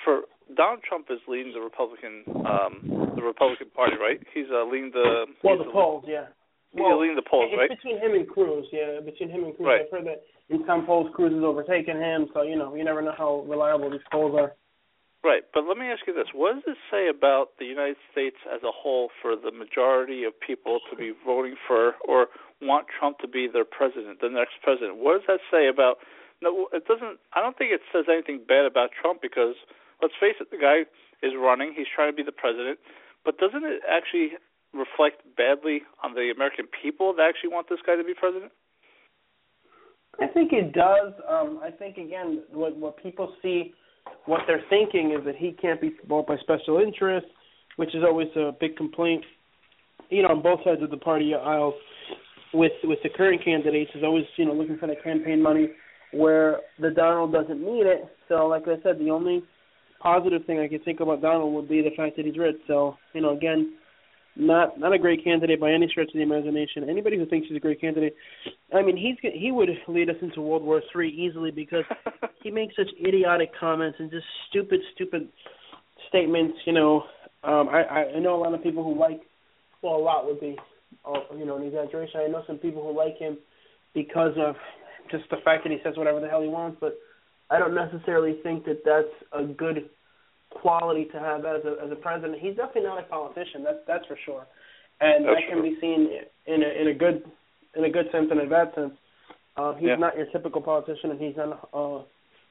for Donald Trump is leading the Republican um the Republican Party, right? He's uh, leading the well the polls, yeah. He's well, leading the polls, it's right? between him and Cruz, yeah. Between him and Cruz, Right. I've heard that in some polls Cruz has overtaken him, so you know you never know how reliable these polls are. Right, but let me ask you this: What does this say about the United States as a whole for the majority of people to be voting for or want Trump to be their president, the next president? What does that say about? No, it doesn't. I don't think it says anything bad about Trump because let's face it, the guy is running. He's trying to be the president, but doesn't it actually reflect badly on the American people that actually want this guy to be president? I think it does. Um, I think again, what what people see, what they're thinking is that he can't be bought by special interests, which is always a big complaint. You know, on both sides of the party aisle, with with the current candidates, is always you know looking for the campaign money, where the Donald doesn't need it. So, like I said, the only positive thing I can think about Donald would be the fact that he's rich. So, you know, again, not not a great candidate by any stretch of the imagination. Anybody who thinks he's a great candidate, I mean, he's he would lead us into World War Three easily because he makes such idiotic comments and just stupid, stupid statements. You know, um, I I know a lot of people who like, well, a lot would be, uh, you know, an exaggeration. I know some people who like him because of just the fact that he says whatever the hell he wants, but I don't necessarily think that that's a good quality to have as a as a president. He's definitely not a politician. That's that's for sure, and That's that can be seen in a in a good in a good sense and a bad sense. Uh, he's Yeah. not your typical politician, and he's not. Uh,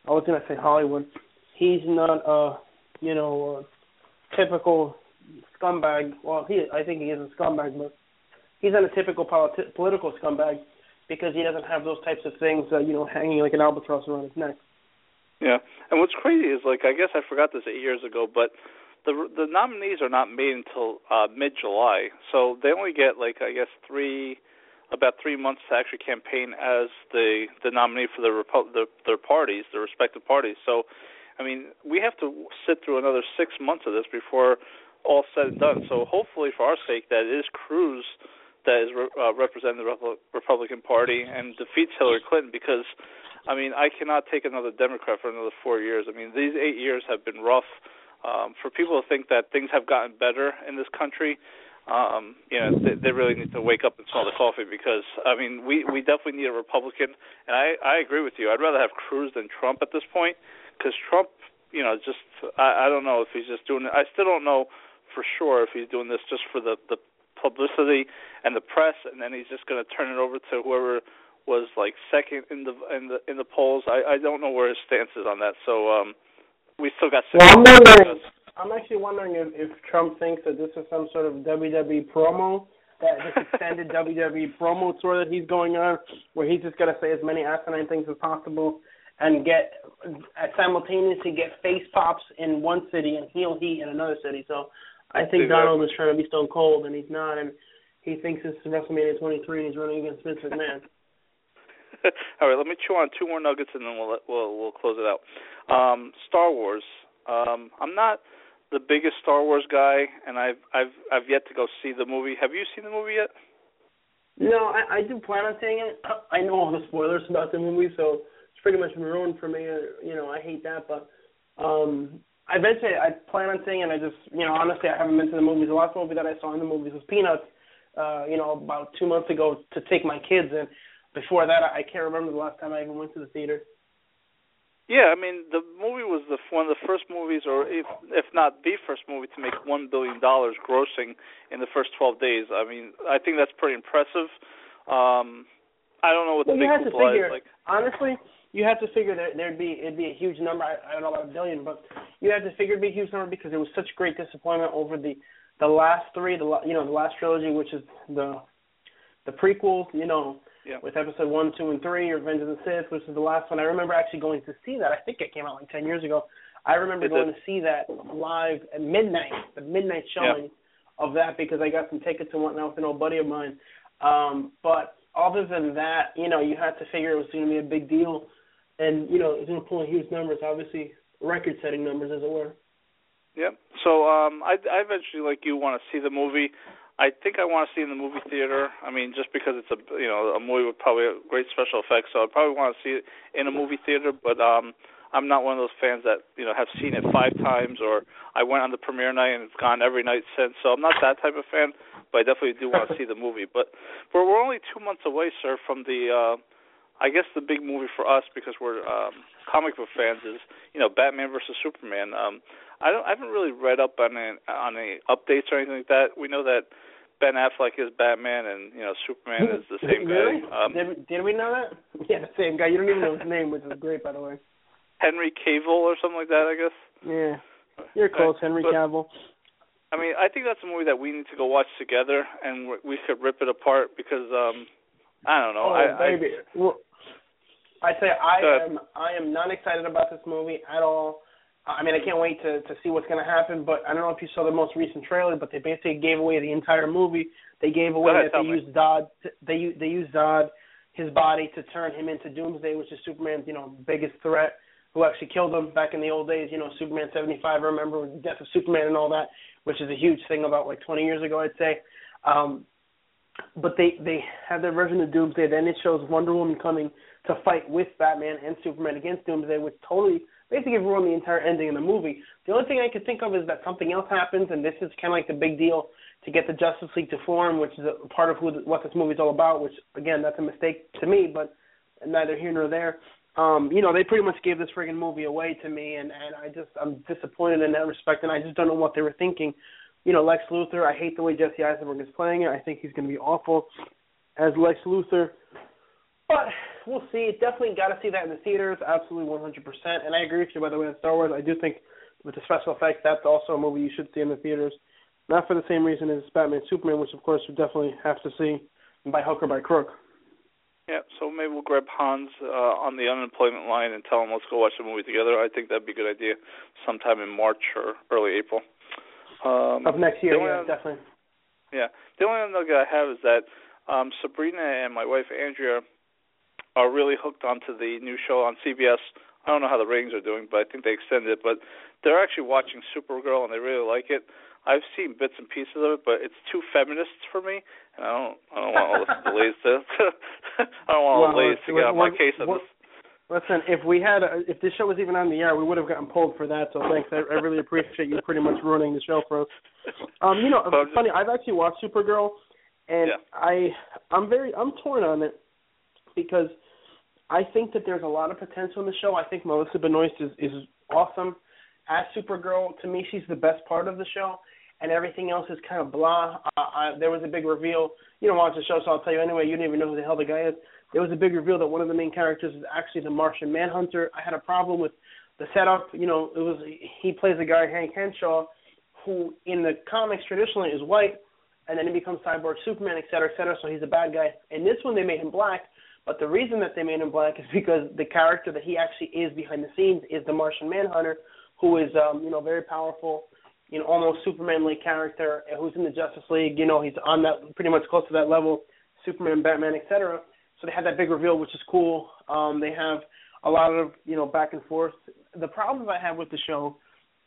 I was gonna say Hollywood. He's not uh you know a typical scumbag. Well, he I think he is a scumbag, but he's not a typical politi- political scumbag because he doesn't have those types of things uh, you know hanging like an albatross around his neck. Yeah, and what's crazy is like I guess I forgot this eight years ago, but the the nominees are not made until uh, mid July, so they only get like I guess three about three months to actually campaign as the the nominee for the, Repu- the their parties, their respective parties. So, I mean, we have to sit through another six months of this before all said and done. So, hopefully, for our sake, that is Cruz that is re- uh, representing the Repu- Republican Party and defeats Hillary Clinton because I mean, I cannot take another Democrat for another four years. I mean, these eight years have been rough. Um, for people to think that things have gotten better in this country, um, you know, they, they really need to wake up and smell the coffee because I mean, we we definitely need a Republican, and I I agree with you. I'd rather have Cruz than Trump at this point because Trump, you know, just I I don't know if he's just doing it. I still don't know for sure if he's doing this just for the the publicity and the press, and then he's just going to turn it over to whoever was like second in the in the in the polls. I I don't know where his stance is on that. So um we still got six Well, I'm wondering. I'm actually wondering if, if Trump thinks that this is some sort of WWE promo that this extended WWE promo tour that he's going on, where he's just gonna say as many asinine things as possible and get uh, simultaneously get face pops in one city and heel heat in another city. So I think Exactly. Donald is trying to be Stone Cold and he's not, and he thinks this is WrestleMania 23 and he's running against Vince McMahon. All right, let me chew on two more nuggets and then we'll we'll we'll close it out. Um, Star Wars. Um, I'm not the biggest Star Wars guy, and I've I've I've yet to go see the movie. Have you seen the movie yet? No, I, I do plan on seeing it. I know all the spoilers about the movie, so it's pretty much ruined for me. You know, I hate that, but um eventually I plan on seeing it. I just, you know, honestly, I haven't been to the movies. The last movie that I saw in the movies was Peanuts. Uh, you know, about two months ago to take my kids, and before that, I can't remember the last time I even went to the theater. Yeah, I mean the movie was the one of the first movies, or if if not the first movie, to make one billion dollars grossing in the first twelve days. I mean, I think that's pretty impressive. Um, I don't know what the Well, you big have to figure, is like. honestly, you have to figure that there'd be it'd be a huge number. I, I don't know about a billion, but you have to figure it'd be a huge number because there was such great disappointment over the the last three, the you know the last trilogy, which is the the prequels, you know, Yeah. with episode one, two, and three, Revenge of the Sith, which is the last one. I remember actually going to see that. I think it came out like ten years ago. I remember It going did. to see that live at midnight, the midnight showing of that because I got some tickets and whatnot with an old buddy of mine. Um, but other than that, you know, you had to figure it was going to be a big deal, and you know, it was going to pull in huge numbers, obviously record-setting numbers, as it were. Yeah. So um I I eventually like you want to see the movie. I think I want to see in the movie theater. I mean, just because it's a you know a movie with probably great special effects, so I probably want to see it in a movie theater. But um, I'm not one of those fans that you know have seen it five times, or I went on the premiere night and it's gone every night since. So I'm not that type of fan. But I definitely do want to see the movie. But but we're only two months away, sir, from the uh, I guess the big movie for us because we're um, comic book fans is you know Batman versus Superman. Um, I don't I haven't really read up on any, on any updates or anything like that. We know that Ben Affleck is Batman and you know Superman is the same really? guy. Um, did, did we know that? Yeah, the same guy. You don't even know his name, which is great, by the way. Henry Cavill or something like that, I guess. Yeah, you're close, Henry But- Cavill. I mean, I think that's a movie that we need to go watch together, and we- we could rip it apart because um, I don't know. Oh, I, baby. Well, I say I am I am not excited about this movie at all. I mean, I can't wait to to see what's going to happen. But I don't know if you saw the most recent trailer, but they basically gave away the entire movie. They gave away that they used Zod. They they used Zod, his body, to turn him into Doomsday, which is Superman's you know biggest threat. Who actually killed him back in the old days? You know, Superman seventy five. I Remember the death of Superman and all that, which is a huge thing about like twenty years ago, I'd say. Um, but they they have their version of Doomsday. Then it shows Wonder Woman coming to fight with Batman and Superman against Doomsday, which totally basically ruined the entire ending of the movie. The only thing I could think of is that something else happens, and this is kind of like the big deal to get the Justice League to form, which is a part of who what this movie's all about. Which again, that's a mistake to me, but neither here nor there. Um, you know, they pretty much gave this friggin' movie away to me, and and I just I'm disappointed in that respect, and I just don't know what they were thinking. You know, Lex Luthor. I hate the way Jesse Eisenberg is playing it. I think he's going to be awful as Lex Luthor. But we'll see. Definitely got to see that in the theaters. Absolutely 100%. And I agree with you, by the way, on Star Wars. I do think with the special effects, that's also a movie you should see in the theaters. Not for the same reason as Batman Superman, which of course you definitely have to see by hook or by crook. Yeah, so maybe we'll grab Hans uh, on the unemployment line and tell him let's go watch the movie together. I think that'd be a good idea, sometime in March or early April. Um, Of next year, yeah, other- definitely. Yeah, the only other nugget I have is that um, Sabrina and my wife Andrea are really hooked onto the new show on CBS. I don't know how the ratings are doing, but I think they extended it. But they're actually watching Supergirl and they really like it. I've seen bits and pieces of it, but it's too feminist for me, and I don't. I don't want all the delays to. I don't want all the Well, ladies to get on my case on this. Listen, if we had, a, if this show was even on the air, we would have gotten pulled for that. So thanks. I, I really appreciate you pretty much ruining the show for us. Um, you know, it's funny. I've actually watched Supergirl, and Yeah. I, I'm very, I'm torn on it because I think that there's a lot of potential in the show. I think Melissa Benoist is is awesome as Supergirl. To me, she's the best part of the show, and everything else is kind of blah. Uh, I, there was a big reveal. You don't watch the show, so I'll tell you anyway. You don't even know who the hell the guy is. There was a big reveal that one of the main characters is actually the Martian Manhunter. I had a problem with the setup. You know, it was he plays a guy Hank Henshaw, who in the comics traditionally is white, and then he becomes Cyborg Superman, et cetera, et cetera. So he's a bad guy. In this one, they made him black, but the reason that they made him black is because the character that he actually is behind the scenes is the Martian Manhunter, who is um, you know very powerful, you know almost Superman-like character, who's in the Justice League. You know he's on that pretty much close to that level, Superman, Batman, et cetera. So they had that big reveal, which is cool. Um, they have a lot of you know back and forth. The problems I have with the show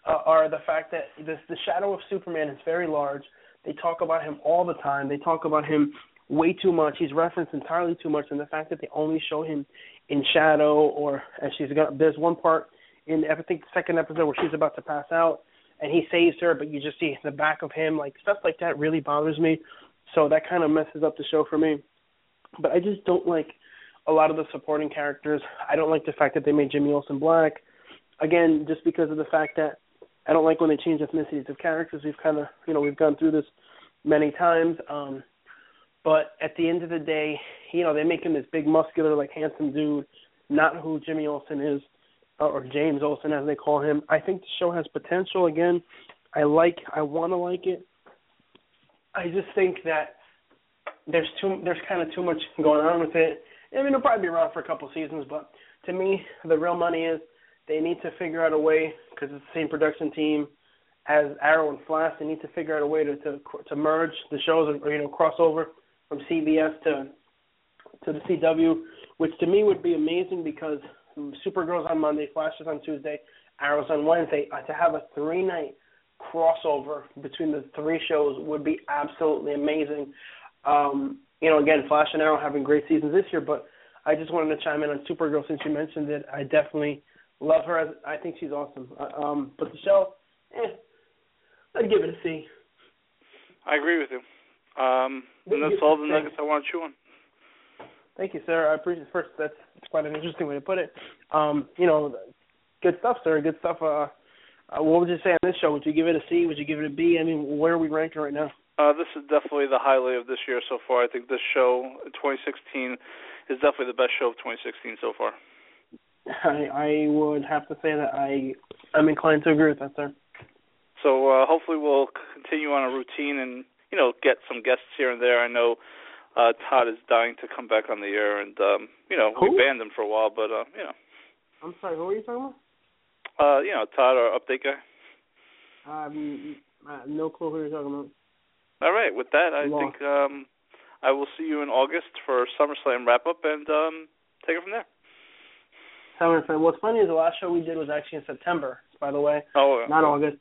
uh, are the fact that this, the shadow of Superman is very large. They talk about him all the time. They talk about him way too much. He's referenced entirely too much, and the fact that they only show him in shadow, or as she's got. There's one part in I think the second episode where she's about to pass out, and he saves her, but you just see the back of him. Like stuff like that really bothers me. So that kind of messes up the show for me. But I just don't like a lot of the supporting characters. I don't like the fact that they made Jimmy Olsen black. Again, just because of the fact that I don't like when they change ethnicities of characters. We've kind of, you know, we've gone through this many times. Um, but at the end of the day, you know, they make him this big, muscular, like handsome dude, not who Jimmy Olsen is, uh, or James Olsen as they call him. I think the show has potential. Again, I like, I want to like it. I just think that there's too, there's kind of too much going on with it. I mean, it'll probably be around for a couple seasons, but to me, the real money is they need to figure out a way because it's the same production team as Arrow and Flash. They need to figure out a way to to, to merge the shows or you know cross over from CBS to to the CW, which to me would be amazing because Supergirl's on Monday, Flash on Tuesday, Arrow's on Wednesday. Uh, to have a three night crossover between the three shows would be absolutely amazing. Um, you know, again, Flash and Arrow having great seasons this year, but I just wanted to chime in on Supergirl since you mentioned it. I definitely Love her. As, I think she's awesome. Uh, um, but the show, eh, I'd give it a C. I agree with you. Um, and that's all the nuggets I want to chew on. Thank you, sir. I appreciate it. First, that's quite an interesting way to put it. Um, you know, good stuff, sir. Good stuff. Uh, uh, what would you say on this show? Would you give it a C? Would you give it a B? I mean, where are we ranking right now? Uh, this is definitely the highlight of this year so far. I think this show, 2016, is definitely the best show of 2016 so far. I I would have to say that I I'm inclined to agree with that, sir. So uh, hopefully we'll continue on a routine and you know get some guests here and there. I know uh, Todd is dying to come back on the air, and um, you know who? we banned him for a while, but uh, you know. I'm sorry. Who are you talking about? Uh, you know Todd, our update guy. Um, no clue who you're talking about. All right. With that, I Law. think um, I will see you in August for SummerSlam wrap up, and um, take it from there. SummerSlam. What's funny is the last show we did was actually in September, by the way, Oh, not August.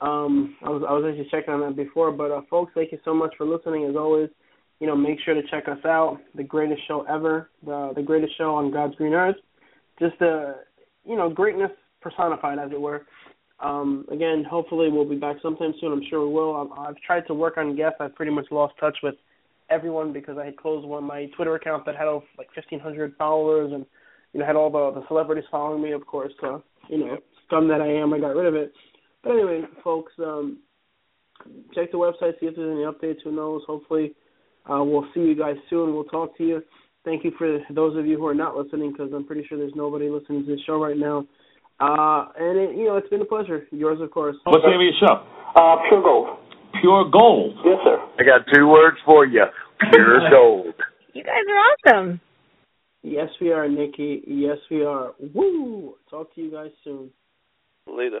Um, I was I was actually checking on that before, but uh, folks, thank you so much for listening. As always, you know, make sure to check us out. The greatest show ever, the the greatest show on God's green earth. Just uh, you know, greatness personified, as it were. Um, again, hopefully we'll be back sometime soon. I'm sure we will. I've, I've tried to work on guests. I've pretty much lost touch with everyone because I had closed one my Twitter account that had over like 1,500 followers and you know had all the the celebrities following me. Of course, uh, you know, scum that I am, I got rid of it. But anyway, folks, um, check the website, see if there's any updates. Who knows? Hopefully, uh, we'll see you guys soon. We'll talk to you. Thank you for those of you who are not listening, because I'm pretty sure there's nobody listening to this show right now. Uh, and it, you know, it's been a pleasure. Yours, of course. What's the name of your show? Uh, pure gold. Pure Gold. Yes, sir. I got two words for you. Pure gold. You guys are awesome. Yes, we are, Nikki. Yes, we are. Woo! Talk to you guys soon. Later.